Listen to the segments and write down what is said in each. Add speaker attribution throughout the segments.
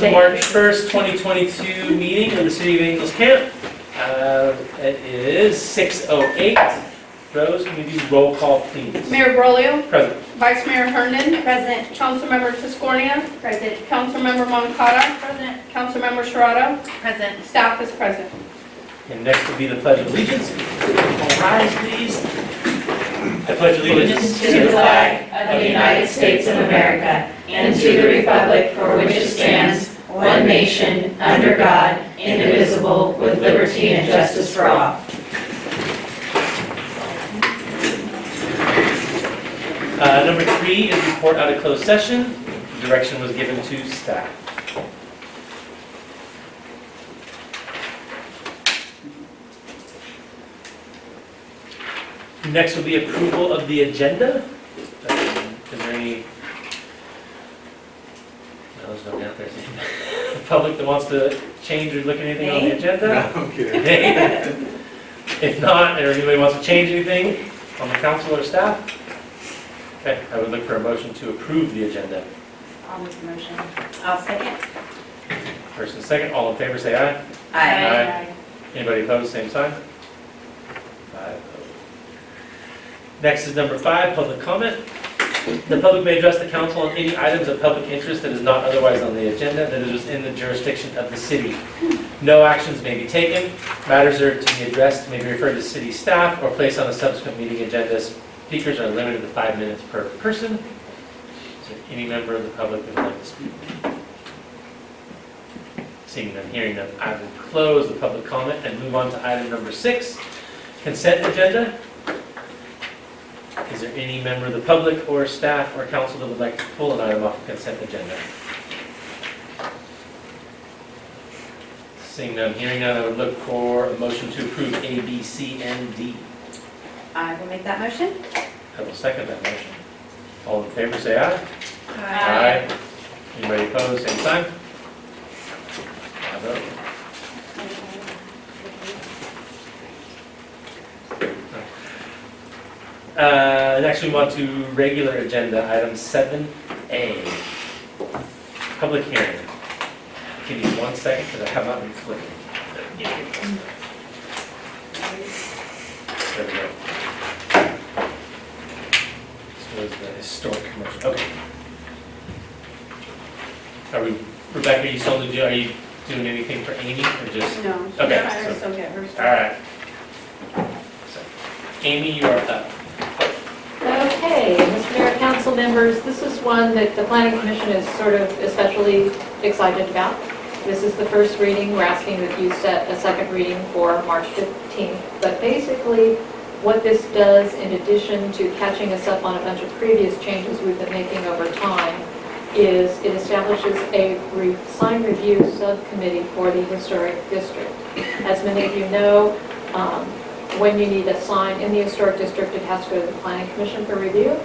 Speaker 1: to the March 1st, 2022 meeting of the City of Angels Camp. Uh, It is 6:08. Rose, can we do roll call, please?
Speaker 2: Mayor Broglio,
Speaker 1: Present.
Speaker 2: Vice Mayor Herndon,
Speaker 3: Present.
Speaker 2: Councilmember Tiscornia,
Speaker 3: Present.
Speaker 2: Councilmember Moncada,
Speaker 3: Present.
Speaker 2: Councilmember Schirato,
Speaker 3: Present.
Speaker 2: staff is present.
Speaker 1: And next will be the Pledge of Allegiance. All rise, please. I pledge allegiance
Speaker 4: to the flag of the United States of America and to the republic for which it stands, one nation, under God, indivisible, with liberty and justice for all.
Speaker 1: Uh, Number three is report out of closed session. Direction was given to staff. Next will be approval of the agenda. Is there any? No, there's no one out there. Public that wants to change or look at anything on the
Speaker 4: Nay?
Speaker 1: agenda?
Speaker 5: I'm kidding.
Speaker 1: Nay? If not, or anybody wants to change anything on the council or staff? Okay, I would look for a motion to approve the agenda.
Speaker 3: I'll make the motion.
Speaker 4: I'll second.
Speaker 1: First and second, all in favor, say aye.
Speaker 4: Aye.
Speaker 1: Anybody opposed, same sign? Five opposed. Next is number five, public comment. The public may address the council on any items of public interest that is not otherwise on the agenda that is within the jurisdiction of the city. No actions may be taken. Matters are to be addressed may be referred to city staff or placed on a subsequent meeting agenda. Speakers are limited to five minutes per person. Is there any member of the public that would like to speak? Seeing none, hearing none, I will close the public comment and move on to item number six, consent agenda. Is there any member of the public or staff or council that would like to pull an item off the consent agenda? Seeing none, hearing none, I would look for a motion to approve A, B, C, and D.
Speaker 3: I will make that motion.
Speaker 1: I will second that motion. All in favor, say aye.
Speaker 3: Aye.
Speaker 1: Anybody opposed, same sign? Five oh. Uh, Next, we move on to regular agenda, item seven A. Public hearing. Give me one second, because I have not been flipping. There we go. This was the historic commercial, okay. Are we, Rebecca, are you still, do- are you doing anything for Amy, or just?
Speaker 2: No.
Speaker 1: Okay,
Speaker 2: I
Speaker 1: so-
Speaker 2: still get her
Speaker 1: All right. So, Amy, you are up.
Speaker 6: Okay, Mr. Mayor, council members, this is one that the planning commission is sort of especially excited about. This is the first reading, we're asking that you set a second reading for March 15th. But basically, what this does, in addition to catching us up on a bunch of previous changes we've been making over time, is it establishes a re- sign review subcommittee for the historic district. As many of you know, um, when you need a sign in the historic district, it has to go to the planning commission for review.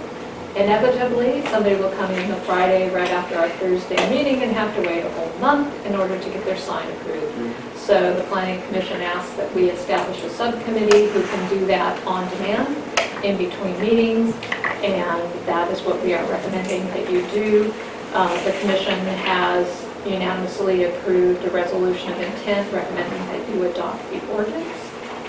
Speaker 6: Inevitably, somebody will come in the Friday right after our Thursday meeting and have to wait a whole month in order to get their sign approved. So the planning commission asks that we establish a subcommittee who can do that on demand in between meetings, and that is what we are recommending that you do. Uh, The commission has unanimously approved a resolution of intent recommending that you adopt the ordinance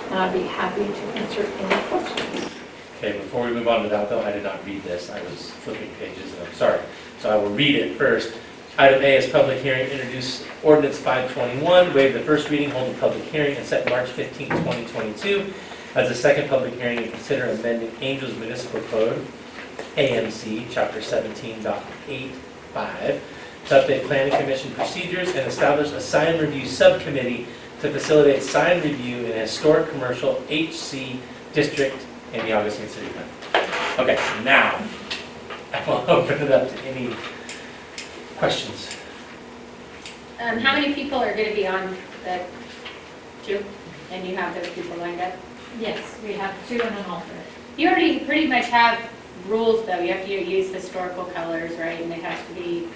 Speaker 6: and I'd be happy to answer any questions.
Speaker 1: Okay, before we move on to that, though, I did not read this, I was flipping pages, and I'm sorry. So I will read it first. Item A is public hearing, introduce ordinance 521, waive the first reading, hold a public hearing, and set March 15, 2022 as the second public hearing, and consider amending Angels Municipal Code, AMC, Chapter 17.85, to update planning commission procedures and establish a sign review subcommittee to facilitate sign review in a historic commercial HC district in the Augustine City Plan. Okay, now, I will open it up to any questions.
Speaker 7: Um, how many people are gonna be on the two? And you have those people lined up?
Speaker 6: Yes, we have two and an alternate.
Speaker 7: You already pretty much have rules though, you have to use historical colors, right? And it has to be,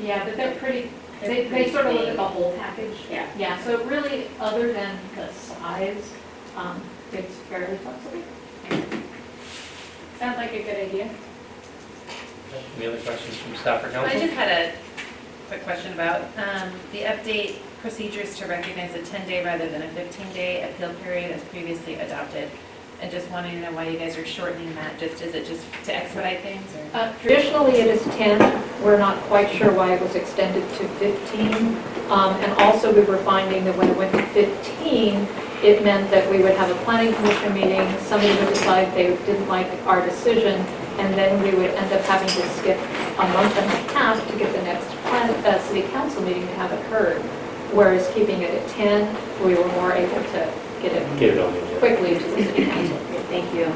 Speaker 6: Yeah, but they're pretty,
Speaker 7: They're
Speaker 6: they, they sort of look
Speaker 7: big.
Speaker 6: at the whole package.
Speaker 7: yeah.
Speaker 6: Yeah, so really, other than the size, um, it's fairly flexible.
Speaker 7: Sounds like a good idea.
Speaker 1: Any other questions from staff or
Speaker 8: I
Speaker 1: council?
Speaker 8: just had a
Speaker 5: quick question about um, the update procedures to recognize a 10-day rather than a 15-day appeal period as previously adopted. And just wanting to know why you guys are shortening that, just, is it just to expedite things or?
Speaker 6: Uh, Traditionally, it is 10. We're not quite sure why it was extended to 15. Um, And also, we were finding that when it went to 15, it meant that we would have a planning commission meeting, somebody would decide they didn't like our decision, and then we would end up having to skip a month and a half to get the next plan, uh, city council meeting to have occurred. Whereas keeping it at 10, we were more able to get it
Speaker 1: Get it on the agenda.
Speaker 6: quickly to the city council.
Speaker 3: Thank you.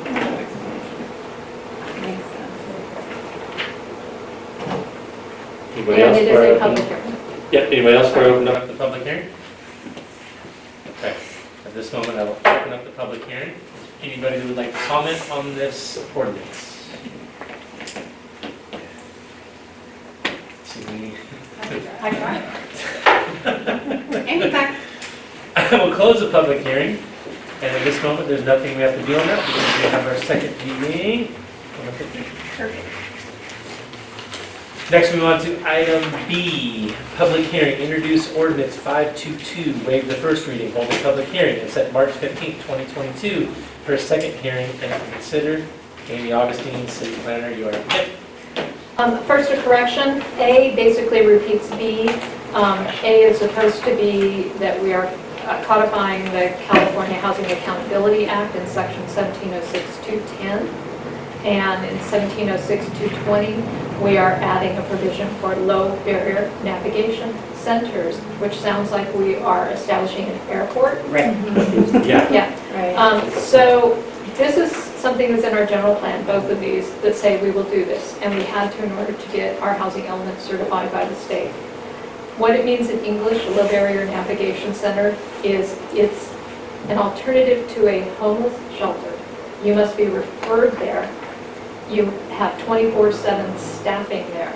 Speaker 5: Makes sense.
Speaker 1: Anybody
Speaker 6: And
Speaker 1: else?
Speaker 6: it
Speaker 1: for
Speaker 6: is a
Speaker 1: open-
Speaker 6: public hearing.
Speaker 1: Yep, anybody else for opening up the public hearing? Okay, at this moment, I will open up the public hearing. Anybody who would like to comment on this ordinance? See, we-
Speaker 3: Amy, back.
Speaker 1: I will close the public hearing, and at this moment, there's nothing we have to do on that, because we have our second meeting on the 15th. Next, we move on to item B, public hearing, introduce ordinance 522, waive the first reading, hold a public hearing, and set March 15th, 2022 for a second hearing and to consider. Amy Augustine, city planner, you are, yep,
Speaker 6: Um, First, a correction. A basically repeats B. Um, A is supposed to be that we are uh, codifying the California Housing Accountability Act in section 1706-210. And in 1706-220, we are adding a provision for low barrier navigation centers, which sounds like we are establishing an airport.
Speaker 3: Right.
Speaker 1: yeah.
Speaker 6: Yeah,
Speaker 3: Right.
Speaker 6: um, So this is something that's in our general plan, both of these, that say we will do this. And we had to in order to get our housing element certified by the state. What it means in English, low barrier navigation center, is it's an alternative to a homeless shelter. You must be referred there. You have 24/7 staffing there.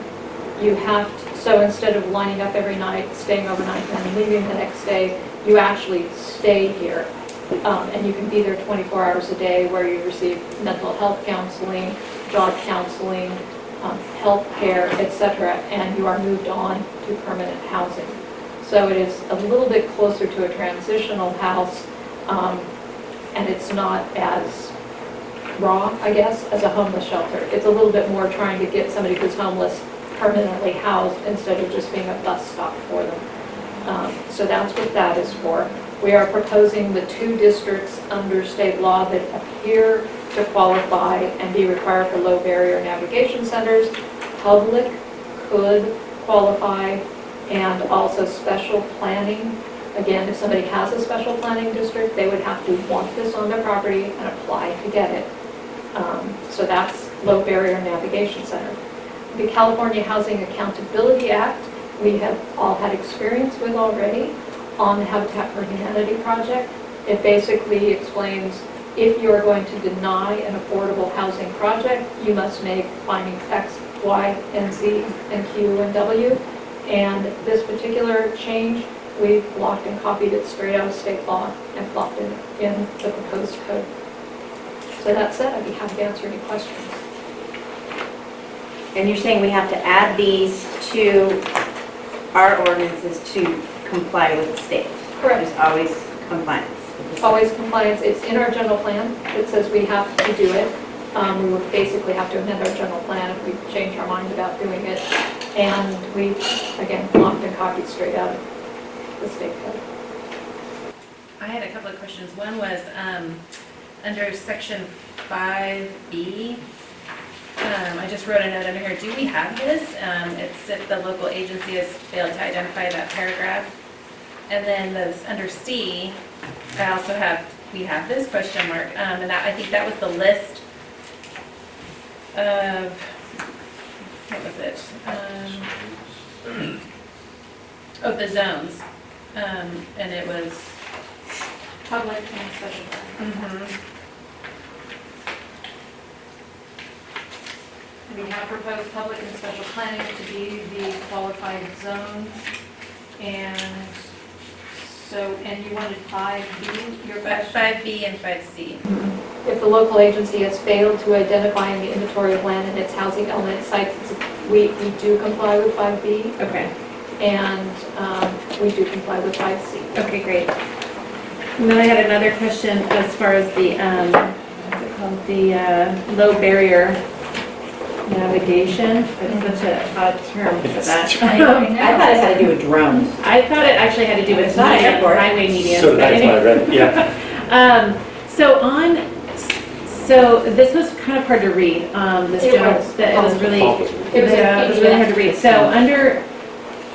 Speaker 6: You have, to- so instead of lining up every night, staying overnight, and leaving the next day, you actually stay here. Um, And you can be there 24 hours a day where you receive mental health counseling, job counseling, um, health care, etc., and you are moved on to permanent housing. So it is a little bit closer to a transitional house, um, and it's not as raw, I guess, as a homeless shelter. It's a little bit more trying to get somebody who's homeless permanently housed instead of just being a bus stop for them. Um, So that's what that is for. We are proposing the two districts under state law that appear to qualify and be required for low barrier navigation centers. Public could qualify, and also special planning. Again, if somebody has a special planning district, they would have to want this on their property and apply to get it. Um, So that's low barrier navigation center. The California Housing Accountability Act, we have all had experience with already on the Habitat for Humanity project. It basically explains if you are going to deny an affordable housing project, you must make findings X, Y, and Z, and Q, and W. And this particular change, we've blocked and copied it straight out of state law and plopped it in the proposed code. So that said, I'd be happy to answer any questions.
Speaker 3: And you're saying we have to add these to our ordinances to comply with the state?
Speaker 6: Correct.
Speaker 3: There's always compliance.
Speaker 6: Always compliance, it's in our general plan, it says we have to do it. Um, We would basically have to amend our general plan if we change our mind about doing it. And we, again, blocked and copied straight out of the state code.
Speaker 5: I had a couple of questions. One was, um, under section 5B, um, I just wrote a note under here, do we have this? Um, It's if the local agency has failed to identify that paragraph. And then those, under C, I also have, we have this question mark, um, and that, I think that was the list of, what was it? Um, Of the zones, um, and it was
Speaker 6: Public and special plan. We have proposed public and special planning to be the qualified zones. And so, and you wanted 5B, your question?
Speaker 5: Five B and five C.
Speaker 6: If the local agency has failed to identify in the inventory of land and its housing element sites, it's- we, we do comply with 5B.
Speaker 3: Okay.
Speaker 6: and um, we do comply with 5C.
Speaker 5: Okay, great. And then I had another question as far as the, um, what's it called, the uh, low barrier navigation. That's such a odd term for that.
Speaker 3: I thought it had to do with drones.
Speaker 5: I thought it actually had to do with
Speaker 3: It's not an
Speaker 5: media,
Speaker 3: airport.
Speaker 5: highway media.
Speaker 1: So that's why I
Speaker 5: anyway.
Speaker 1: read, yeah.
Speaker 5: Um, so on, so this was kind of hard to read, um, this
Speaker 6: It
Speaker 5: general,
Speaker 6: was.
Speaker 5: that it was really,
Speaker 6: It was
Speaker 5: yeah, it was really hard to read. So under,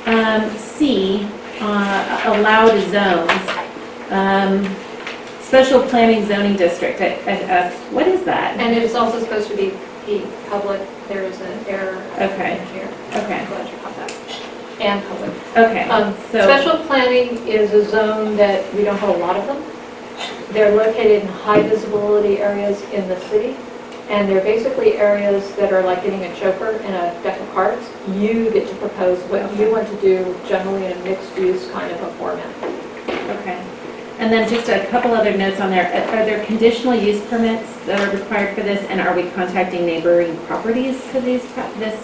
Speaker 5: um, C, uh, allowed zones, um, special planning zoning district, I, I asked, what is that?
Speaker 6: And it is also supposed to be P, public, there is an error
Speaker 5: Okay,
Speaker 6: here.
Speaker 5: okay,
Speaker 6: I'm glad you caught that. And public.
Speaker 5: okay,
Speaker 6: Um,
Speaker 5: so,
Speaker 6: Special planning is a zone that we don't have a lot of them. They're located in high visibility areas in the city, and they're basically areas that are like getting a chauffeur in a deck of cards. You get to propose what you want to do, generally in a mixed-use kind of a format.
Speaker 5: okay. And then just a couple other notes on there. Are are there conditional use permits that are required for this? And are we contacting neighboring properties for these, pro- this,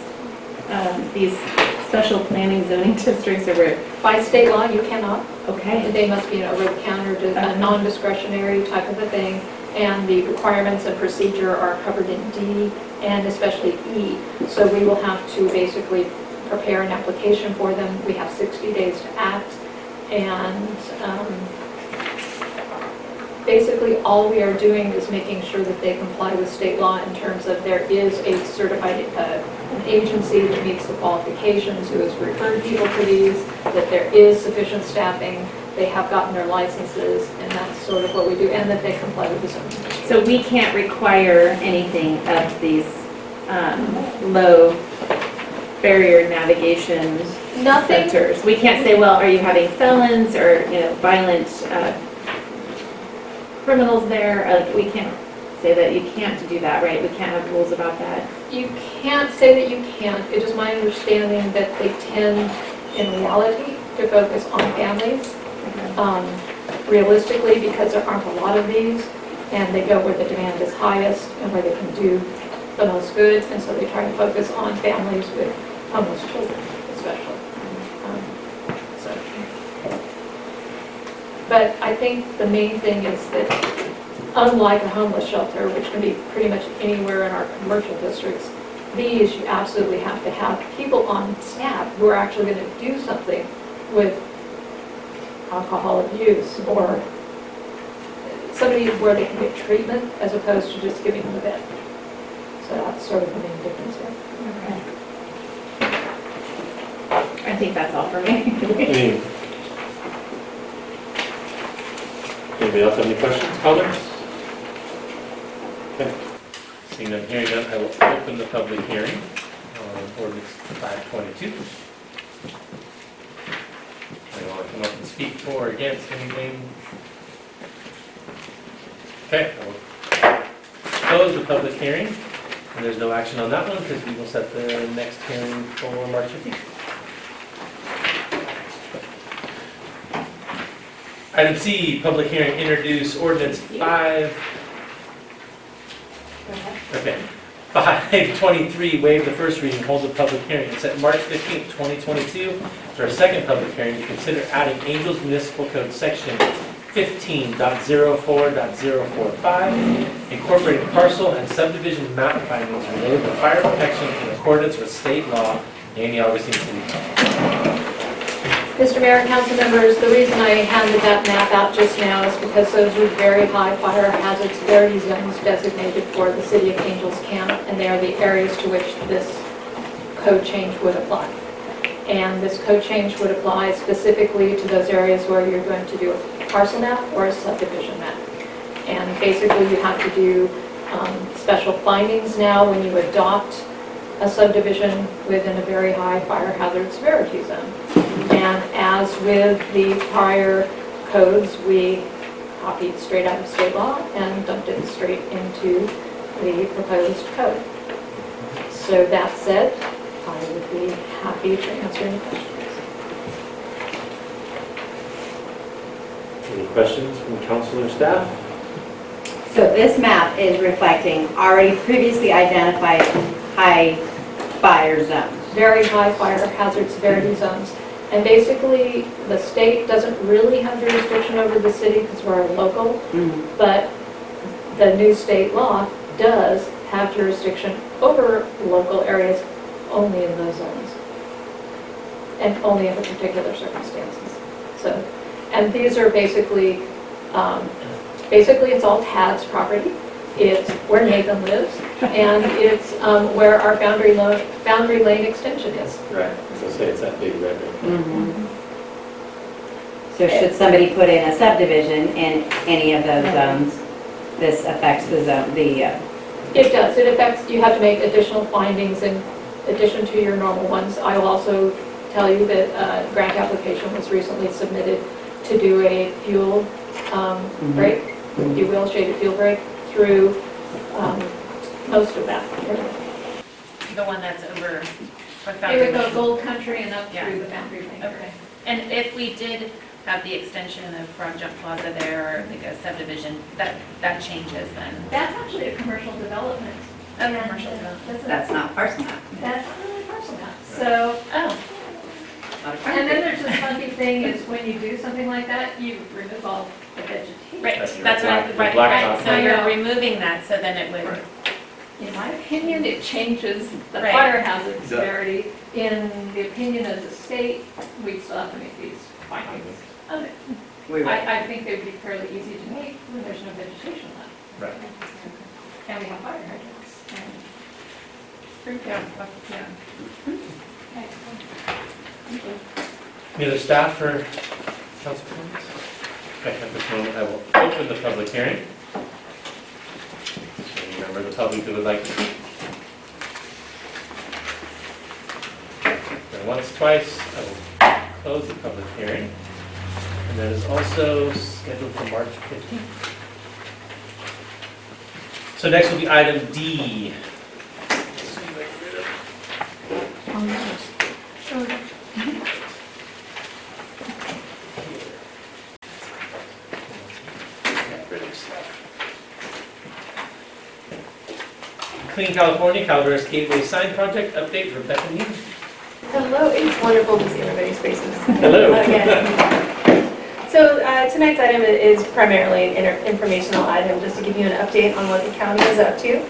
Speaker 5: um, these special planning zoning districts or we're,
Speaker 6: By state law, you cannot.
Speaker 5: okay?
Speaker 6: They must be in a road counter, a
Speaker 5: Okay.
Speaker 6: non-discretionary type of a thing, and the requirements and procedure are covered in D and especially E. So we will have to basically prepare an application for them. We have 60 days to act, and um, basically, all we are doing is making sure that they comply with state law in terms of there is a certified, uh, an agency that meets the qualifications, who has referred people to these, that there is sufficient staffing, they have gotten their licenses, and that's sort of what we do, and that they comply with the zoning.
Speaker 5: So we can't require anything of these um, low barrier navigation
Speaker 6: Nothing,
Speaker 5: centers? We can't say, well, are you having felons or, you know, violent uh, criminals there? Uh, We can't say that you can't do that, right? We can't have rules about that.
Speaker 6: you can't say that you can't, it is my understanding that they tend, in reality, to focus on families, um, realistically, because there aren't a lot of these, and they go where the demand is highest and where they can do the most good, and so they try to focus on families with homeless children especially. Um, so. But I think the main thing is that unlike a homeless shelter, which can be pretty much anywhere in our commercial districts, these you absolutely have to have people on staff who are actually going to do something with alcohol abuse or somebody where they can get treatment as opposed to just giving them a bed. So that's sort of the main difference here.
Speaker 5: I think that's all for me.
Speaker 1: Any- Anybody else have any questions, comments? Okay. Seeing none, hearing none, I will open the public hearing on ordinance 522. Anyone want to come up and speak for or against anything? Okay, I will close the public hearing, and there's no action on that one because we will set the next hearing for March 15th. Item C, public hearing, introduce ordinance five. Okay, five twenty-three, waive the first reading, hold the public hearing, set March fifteenth, twenty twenty-two, for a second public hearing to consider adding Angels Municipal Code Section 15.04.045, incorporating parcel and subdivision map findings related to fire protection in accordance with state law, Amy Augustine City Council.
Speaker 6: Mr. Mayor, council members, the reason I handed that map out just now is because those are very high fire hazard severity zones designated for the city of Angels Camp, and they are the areas to which this code change would apply. And this code change would apply specifically to those areas where you're going to do a parcel map or a subdivision map. And basically, you have to do um, special findings now when you adopt a subdivision within a very high fire hazard severity zone. And as with the prior codes, we copied straight out of state law and dumped it straight into the proposed code. So that said, I would be happy to answer any questions.
Speaker 1: Any questions from council or staff?
Speaker 3: So this map is reflecting already previously identified high fire zones.
Speaker 6: Very high fire hazard severity zones. And basically, the state doesn't really have jurisdiction over the city because we're a local,
Speaker 3: Mhm.
Speaker 6: but the new state law does have jurisdiction over local areas only in those zones. And only under particular circumstances. So, and these are basically, um, basically it's all Tad's property. It's where Nathan lives, and it's um, where our boundary lo, boundary lane extension is.
Speaker 1: Right, so say it's that big red ring.
Speaker 3: Mhm. So should somebody put in a subdivision in any of those zones, this affects the zone, the, uh,
Speaker 6: It does, it affects, you have to make additional findings in addition to your normal ones. I will also tell you that a grant application was recently submitted to do a fuel um,
Speaker 3: Mhm.
Speaker 6: break, if you will, shaded fuel break through um, most of that.
Speaker 5: The one that's over. by
Speaker 6: It
Speaker 5: Foundry
Speaker 6: would go
Speaker 5: Lane.
Speaker 6: Gold Country and up
Speaker 5: Yeah.
Speaker 6: through the boundary lane.
Speaker 5: Okay. And if we did have the extension of Frog Jump Plaza there, or like a subdivision, that, that changes then?
Speaker 6: That's actually a commercial development.
Speaker 5: Oh, commercial development.
Speaker 3: that's not parcel map.
Speaker 6: That's not really parcel map. So,
Speaker 5: Oh,
Speaker 3: not a
Speaker 6: and then there's this funky thing is when you do something like that, you remove all the vegetation.
Speaker 5: right,
Speaker 1: That's your
Speaker 5: that's what, I-
Speaker 1: black- your
Speaker 5: right,
Speaker 1: blacktop.
Speaker 5: right, so you're removing that, so then it would,
Speaker 6: In my opinion, it changes the
Speaker 5: Right.
Speaker 6: fire hazard severity. In the opinion of the state, we still have to make these findings.
Speaker 5: okay.
Speaker 3: We would.
Speaker 6: I, I think they'd be fairly easy to make when there's no vegetation left.
Speaker 1: Right.
Speaker 6: And we have fire hydrants. and-
Speaker 5: Yeah, yeah.
Speaker 1: Any other staff or council comments? Okay, at this moment, I will open the public hearing. Any member of the public that would like to speak? Once, twice, I will close the public hearing. And that is also scheduled for March 15th. So next will be item D. Get rid of stuff. Clean California, Calaveras Gateway Sign Project update, Rebecca Neal.
Speaker 8: Hello, it's wonderful to see everybody's faces.
Speaker 1: Hello.
Speaker 8: Again. So uh, tonight's item is primarily an inter- informational item, just to give you an update on what the county is up to.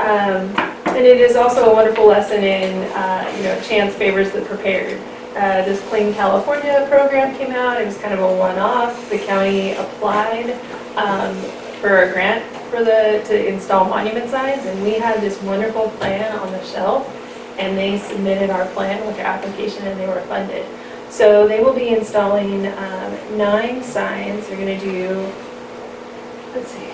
Speaker 8: Um, And it is also a wonderful lesson in, uh, you know, chance favors the prepared. Uh, This Clean California program came out, it was kind of a one-off. The county applied um, for a grant for the, to install monument signs, and we had this wonderful plan on the shelf and they submitted our plan with their application and they were funded. So they will be installing um, nine signs. They're going to do, let's see.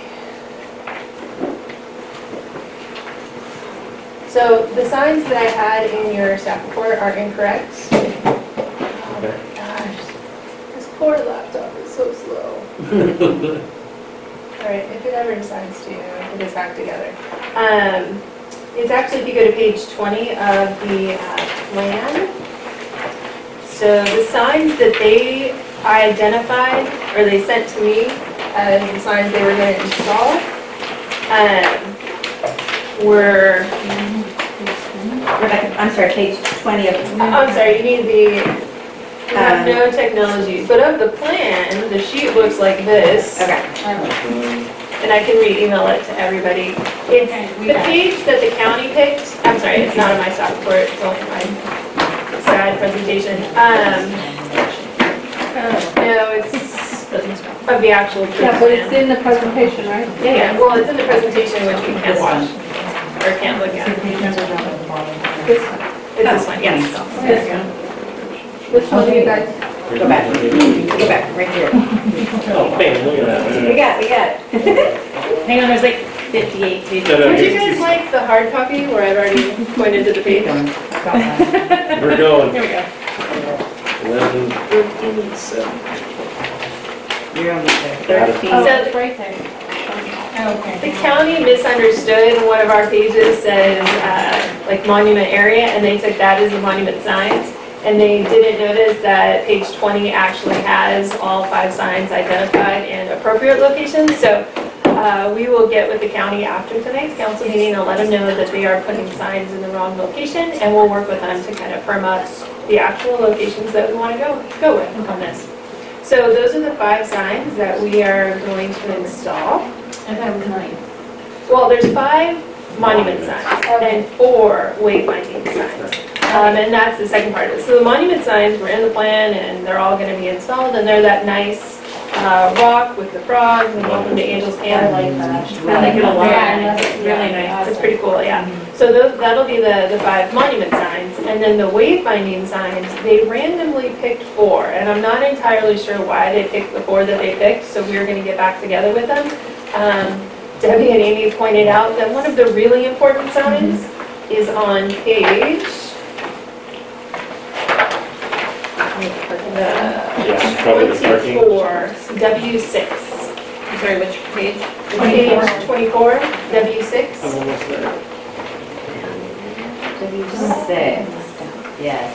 Speaker 8: So the signs that I had in your staff report are incorrect. Oh my gosh, this poor laptop is so slow. Right, if it ever decides to get its act together. Um, it's actually, if you go to page 20 of the uh, plan, so the signs that they identified, or they sent to me as the signs they were going to install, um, were,
Speaker 3: Rebecca, I'm sorry, page 20 of,
Speaker 8: I'm sorry, you need the, you have no technology, but of the plan, the sheet looks like this.
Speaker 3: okay.
Speaker 8: and I can re-email it to everybody. It's the page that the county picked, I'm sorry, it's not on my staff report, it's only my sad presentation. Um, no, it's of the actual
Speaker 2: Yeah, but it's
Speaker 8: plan.
Speaker 2: in the presentation, right?
Speaker 8: Yeah, yeah, well, it's in the presentation, which you can't watch, or can't look at.
Speaker 2: This one.
Speaker 8: It's this one, yes.
Speaker 2: This one. Which one do you guys?
Speaker 3: Go back, go back, right here.
Speaker 1: Oh, bam, look at that.
Speaker 3: We got, it, we got it.
Speaker 5: Hang on, there's like 58 pages.
Speaker 1: No, no,
Speaker 8: Would you
Speaker 1: here's-
Speaker 8: guys like the hard copy where I've already pointed to the page?
Speaker 1: We're going.
Speaker 5: Here we go.
Speaker 1: Eleven, seven.
Speaker 3: You're almost there. 13.
Speaker 8: So
Speaker 2: it's right there.
Speaker 8: The county misunderstood, one of our pages says, uh, like monument area, and they took that as the monument signs. And they didn't notice that page 20 actually has all five signs identified in appropriate locations. So Uh, We will get with the county after tonight's council meeting and let them know that they are putting signs in the wrong location, and we'll work with them to kind of firm up the actual locations that we want to go, go with on this. So those are the five signs that we are going to install.
Speaker 6: I thought it was nine.
Speaker 8: Well, there's five monument signs and four wayfinding signs. Um, and that's the second part of it. So the monument signs were in the plan and they're all gonna be installed and they're that nice, uh, rock with the frogs and welcome to Angel's Camp.
Speaker 3: I like it a lot.
Speaker 8: it's Really nice. It's pretty cool, yeah. So those, that'll be the, the five monument signs. And then the wayfinding signs, they randomly picked four. And I'm not entirely sure why they picked the four that they picked, so we're gonna get back together with them. Um, Debbie and Amy pointed out that one of the really important signs is on page.
Speaker 1: Yeah, probably the parking.
Speaker 8: Twenty-four, W six.
Speaker 6: I'm sorry, which page?
Speaker 8: Page twenty-four, W six.
Speaker 1: I'm almost there.
Speaker 3: Six, yes.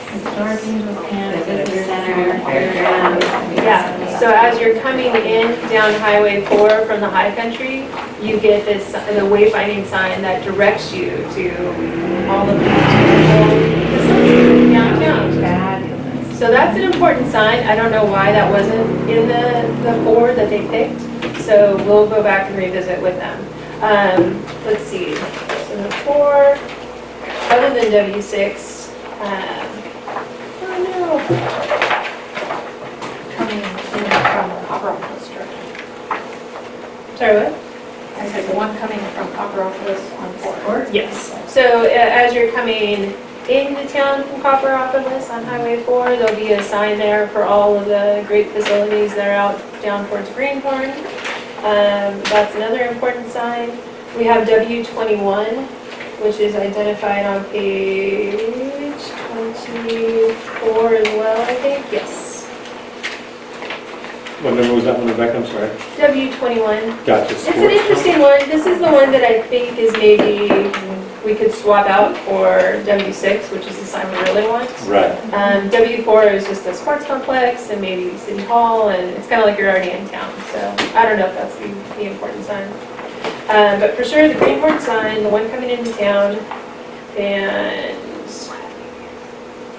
Speaker 3: Visitor center, fairground.
Speaker 8: Yeah, so as you're coming in down Highway 4 from the high country, you get this, the wayfinding sign that directs you to all of these beautiful downtown. So that's an important sign. I don't know why that wasn't in the, the four that they picked. So we'll go back and revisit with them. Um, let's see, so the four, other than W6, um, oh no.
Speaker 6: Coming in from Copperopolis direction.
Speaker 8: Sorry, what?
Speaker 6: I said the one coming from Copperopolis on Fort.
Speaker 8: Yes. So uh, as you're coming into town from Copperopolis on Highway 4, there'll be a sign there for all of the great facilities that are out down towards Greenhorn. Um, That's another important sign. We have W21, which is identified on page 24 as well, I think, yes.
Speaker 1: What number was that one, Rebecca? I'm sorry.
Speaker 8: W21.
Speaker 1: Gotcha.
Speaker 8: It's an interesting one. This is the one that I think is maybe, we could swap out for W6, which is the sign we really want.
Speaker 1: Right.
Speaker 8: Um, W4 is just a sports complex and maybe City Hall, and it's kind of like you're already in town, so I don't know if that's the, the important sign. Um, but for sure, the Greenhorn sign, the one coming into town, and,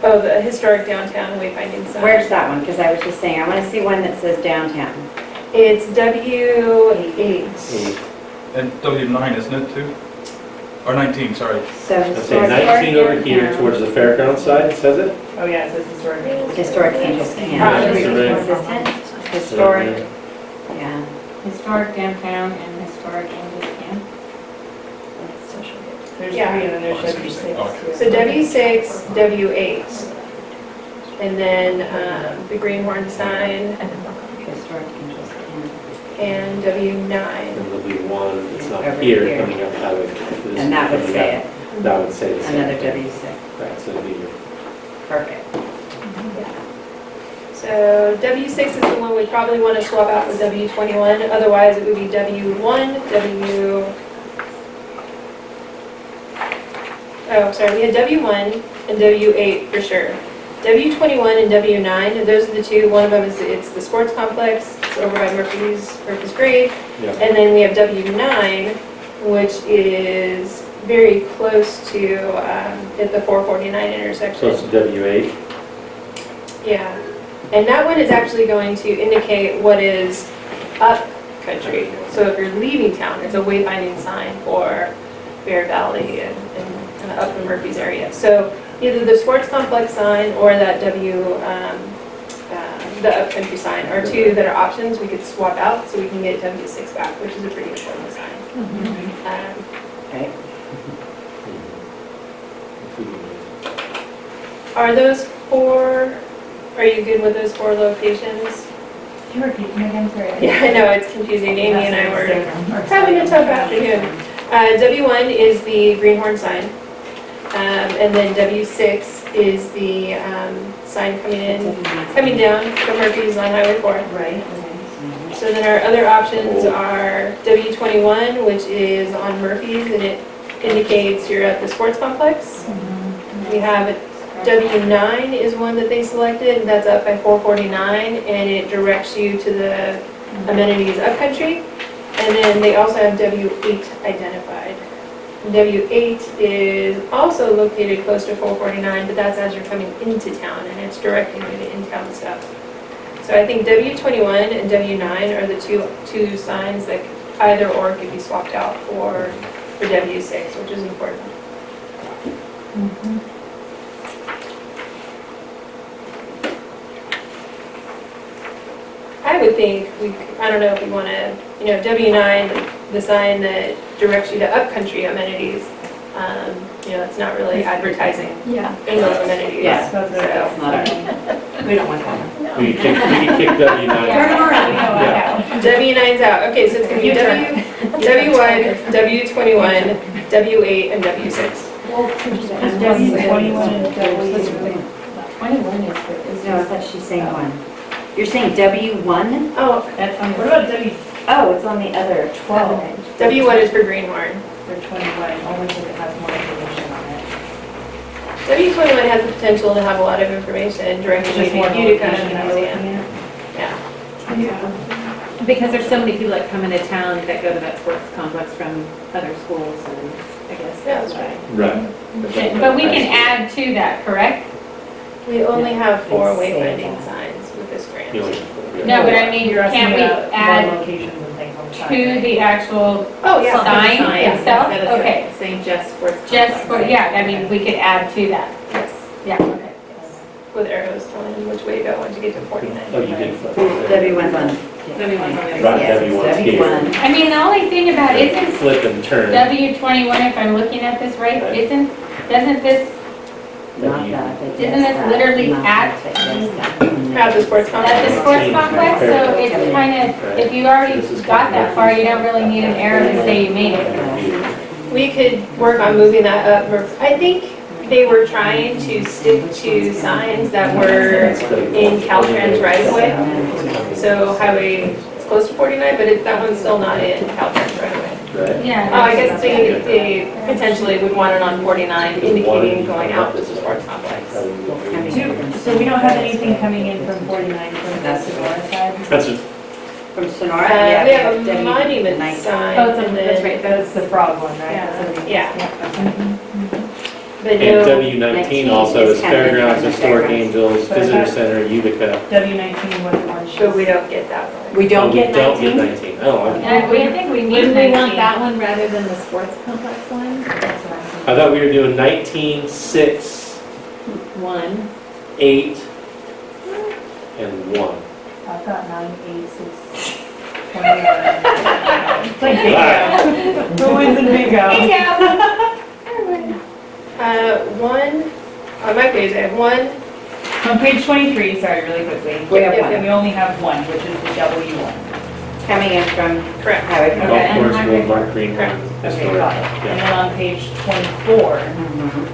Speaker 8: oh, the historic downtown wayfinding sign.
Speaker 3: Where's that one? Because I was just saying, I want to see one that says downtown.
Speaker 8: It's W8.
Speaker 1: Eight.
Speaker 9: And W9, isn't it, too? Or 19, sorry.
Speaker 3: So
Speaker 1: Let's say
Speaker 3: historic
Speaker 1: 19 over here
Speaker 3: downtown,
Speaker 1: towards the fairground side, says it?
Speaker 2: Oh, yeah, it says historic.
Speaker 3: Historic Angels Camp.
Speaker 1: Historic.
Speaker 3: Consistent? Historic, yeah.
Speaker 10: Historic downtown and historic Angels Camp.
Speaker 2: There's three
Speaker 8: Yeah.
Speaker 2: and then there's W six.
Speaker 8: So W6, W8. And then um, the Greenhorn sign
Speaker 3: Historic Angels Camp.
Speaker 8: And W9.
Speaker 1: And there'll be one, it's not
Speaker 3: Over
Speaker 1: here,
Speaker 3: here.
Speaker 1: coming up highway. this
Speaker 3: And that would
Speaker 1: coming
Speaker 3: say
Speaker 1: up.
Speaker 3: it,
Speaker 1: That would say the same.
Speaker 3: another
Speaker 1: thing.
Speaker 3: W6.
Speaker 1: Right, so it'd be your
Speaker 3: Perfect.
Speaker 8: So W6 is the one we probably want to swap out with W21, otherwise it would be W1, W... Oh, sorry, we had W1 and W8 for sure. W21 and W9, those are the two, one of them is, it's the sports complex, it's over by Murphy's, Murphy's Grade.
Speaker 1: Yeah.
Speaker 8: And then we have W9, which is very close to, um, at the 449 intersection.
Speaker 1: So it's W eight.
Speaker 8: Yeah, and that one is actually going to indicate what is up country. So if you're leaving town, it's a wayfinding sign for Bear Valley and, and kind of up in Murphy's area. So either the sports complex sign or that W, um, the upcountry sign are two that are options we could swap out so we can get W6 back, which is a pretty important sign. Um,
Speaker 3: Right.
Speaker 8: Are those four, are you good with those four locations?
Speaker 10: Can you repeat them again, sorry?
Speaker 8: Yeah, I know, it's confusing. Amy and I were having a tough afternoon. Uh, W1 is the Greenhorn sign. Um, and then W6 is the, um, sign coming in, coming down from Murphy's on Highway 4.
Speaker 10: Right.
Speaker 8: So then our other options are W21, which is on Murphy's, and it indicates you're at the sports complex. We have W9 is one that they selected, and that's up by 449, and it directs you to the amenities upcountry. And then they also have W8 identified. W8 is also located close to 449, but that's as you're coming into town, and it's directing you to in-town stuff. So I think W21 and W9 are the two, two signs that either or could be swapped out for, for W6, which is important. Mm-hmm. I would think, we, I don't know if we want to, you know, W9, the sign that directs you to upcountry amenities, um, you know, it's not really advertising
Speaker 6: Yeah.
Speaker 8: in those amenities.
Speaker 3: Yeah.
Speaker 8: So-
Speaker 3: That's not our, we don't want that.
Speaker 1: We can kick, we can kick W nine.
Speaker 3: Turn them around.
Speaker 1: Yeah.
Speaker 8: W9's out, okay, so it's gonna be W, W1, W21, W8, and W6.
Speaker 11: W twenty-one and W.
Speaker 6: Twenty-one is the,
Speaker 3: No, I thought she's saying one. You're saying W1?
Speaker 8: Oh,
Speaker 11: That's on, what about W
Speaker 3: Oh, it's on the other.
Speaker 11: twelve
Speaker 8: W1 is for Greenhorn.
Speaker 11: for twenty-one, only because it has more information on it?
Speaker 8: W21 has the potential to have a lot of information directing you
Speaker 11: Just more
Speaker 8: to Utica
Speaker 11: location
Speaker 8: and
Speaker 11: I
Speaker 8: museum.
Speaker 11: looking at.
Speaker 8: Yeah.
Speaker 5: Because there's so many people that come into town that go to that sports complex from other schools, and I guess
Speaker 8: Yeah,
Speaker 5: that's
Speaker 8: that's
Speaker 5: why.
Speaker 1: Right.
Speaker 4: But we can add to that, correct?
Speaker 8: We only have four
Speaker 3: They
Speaker 8: wayfinding signs with this grant.
Speaker 1: You only-
Speaker 4: No, but I mean,
Speaker 11: You're asking
Speaker 4: can't we
Speaker 11: about more
Speaker 4: add
Speaker 11: locations and things on the side,
Speaker 4: to
Speaker 11: right?
Speaker 4: the actual,
Speaker 8: Oh, yeah.
Speaker 4: Sign
Speaker 5: Sign
Speaker 4: itself?
Speaker 5: instead of
Speaker 4: Okay.
Speaker 5: Saying just for.
Speaker 4: just for, yeah, I mean, we could add to that.
Speaker 8: Yes,
Speaker 4: Yeah, okay.
Speaker 8: with arrows telling you which way to go once you get to 49.
Speaker 1: Oh, you did flip.
Speaker 3: W1's on.
Speaker 5: W1's on the
Speaker 1: Right,
Speaker 3: Yes,
Speaker 1: W1's here.
Speaker 3: W1.
Speaker 4: I mean, the only thing about, isn't
Speaker 1: Flip and turn.
Speaker 4: W twenty-one, if I'm looking at this right,
Speaker 1: Right.
Speaker 4: isn't, doesn't this,
Speaker 3: Not that, but
Speaker 4: Isn't
Speaker 3: yes,
Speaker 4: this
Speaker 3: that.
Speaker 4: literally
Speaker 3: Not
Speaker 4: at-
Speaker 3: that, but yes, that.
Speaker 8: At the sports complex.
Speaker 4: at the sports complex, so it's kind of, if you already got that far, you don't really need an arrow to say you made it.
Speaker 8: We could work on moving that up. more- I think they were trying to stick to signs that were in Caltrans right of way. So highway, it's close to 49, but it- that one's still not in Caltrans right of way.
Speaker 1: Right.
Speaker 4: Yeah.
Speaker 8: Oh, I guess they, they potentially would want it on 49 indicating going out this is sports complex.
Speaker 11: Do- So we don't have anything coming in from forty-nine from the
Speaker 3: That's-
Speaker 11: Sonora side?
Speaker 1: That's just,
Speaker 3: From Sonora?
Speaker 8: Uh,
Speaker 3: yeah,
Speaker 8: we have a
Speaker 3: W-
Speaker 8: monument
Speaker 3: nine-
Speaker 8: sign.
Speaker 11: Oh, it's on-
Speaker 8: and
Speaker 11: that's
Speaker 8: then-
Speaker 11: right, that's the frog one, right?
Speaker 8: Yeah.
Speaker 11: That's what it is.
Speaker 8: Yeah. But
Speaker 1: and
Speaker 8: no,
Speaker 1: W nineteen also
Speaker 3: is
Speaker 1: is
Speaker 3: kind of
Speaker 1: Fairgrounds,
Speaker 3: different,
Speaker 1: Historic
Speaker 3: Fairgrounds.
Speaker 1: Angels,
Speaker 11: But
Speaker 1: Visitor
Speaker 11: thought-
Speaker 1: Center, Utica.
Speaker 11: W nineteen was the one she.
Speaker 8: but we don't get that one.
Speaker 3: We don't
Speaker 1: Oh,
Speaker 3: get
Speaker 1: We don't get
Speaker 3: 19?
Speaker 1: nineteen. Oh, I-
Speaker 4: And we, I think we need
Speaker 5: Wouldn't we want
Speaker 4: nineteen.
Speaker 5: that one rather than the sports complex one?
Speaker 11: That's what I'm.
Speaker 1: I thought we were doing nineteen, six,
Speaker 5: One.
Speaker 1: eight, and one.
Speaker 11: I've got nine, eight, six, twenty-one. It's like bingo. Who wins in bingo?
Speaker 8: Uh, one, on my page, I have one,
Speaker 11: On page twenty-three, sorry, really quickly.
Speaker 3: We have
Speaker 8: Yep,
Speaker 3: one.
Speaker 11: We only have one, which is the W one.
Speaker 3: Coming in from
Speaker 8: correct.
Speaker 3: highway.
Speaker 11: Okay.
Speaker 1: Golf
Speaker 11: and
Speaker 1: course,
Speaker 11: highway-
Speaker 1: Woodmark, Greenhorn,
Speaker 11: Okay,
Speaker 1: Historic.
Speaker 11: got it. And
Speaker 1: Yeah.
Speaker 11: then on page twenty-four,
Speaker 3: Mhm.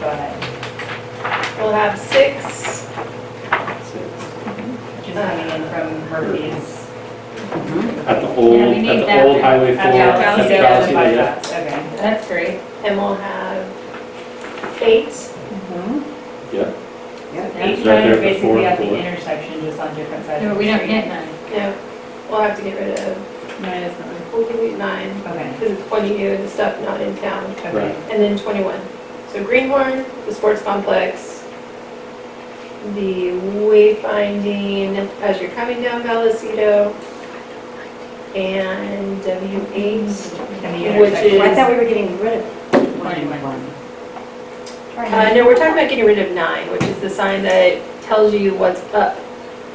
Speaker 11: go ahead,
Speaker 8: We'll have six,
Speaker 11: which is coming in from Murphy's.
Speaker 1: At the old,
Speaker 4: Yeah, we
Speaker 1: at the
Speaker 4: that
Speaker 1: old. Highway four,
Speaker 11: At the
Speaker 1: at the
Speaker 11: Alcalá
Speaker 1: Valley, yeah.
Speaker 11: okay.
Speaker 4: That's great.
Speaker 8: And we'll have eight,
Speaker 3: Mhm.
Speaker 1: Yeah.
Speaker 3: Yep.
Speaker 11: That's
Speaker 1: right
Speaker 11: kind
Speaker 1: there
Speaker 11: of
Speaker 1: at the
Speaker 11: basically at the
Speaker 1: floor.
Speaker 11: intersection, just on different sides
Speaker 4: No,
Speaker 11: of
Speaker 4: we
Speaker 11: the
Speaker 4: don't
Speaker 11: street.
Speaker 4: get none.
Speaker 8: no, we'll have to get rid of,
Speaker 5: Nine is not.
Speaker 8: we'll give you nine,
Speaker 11: Okay,
Speaker 8: because it's pointing you to stuff not in town,
Speaker 11: okay.
Speaker 1: Right.
Speaker 8: and then 21. So Greenhorn, the sports complex, the wayfinding as you're coming down Vallecito, and W8.
Speaker 11: And the
Speaker 8: Which
Speaker 11: intersection.
Speaker 3: I thought we were getting rid of
Speaker 4: Twenty-one.
Speaker 3: one.
Speaker 8: Uh, no, we're talking about getting rid of nine, which is the sign that tells you what's up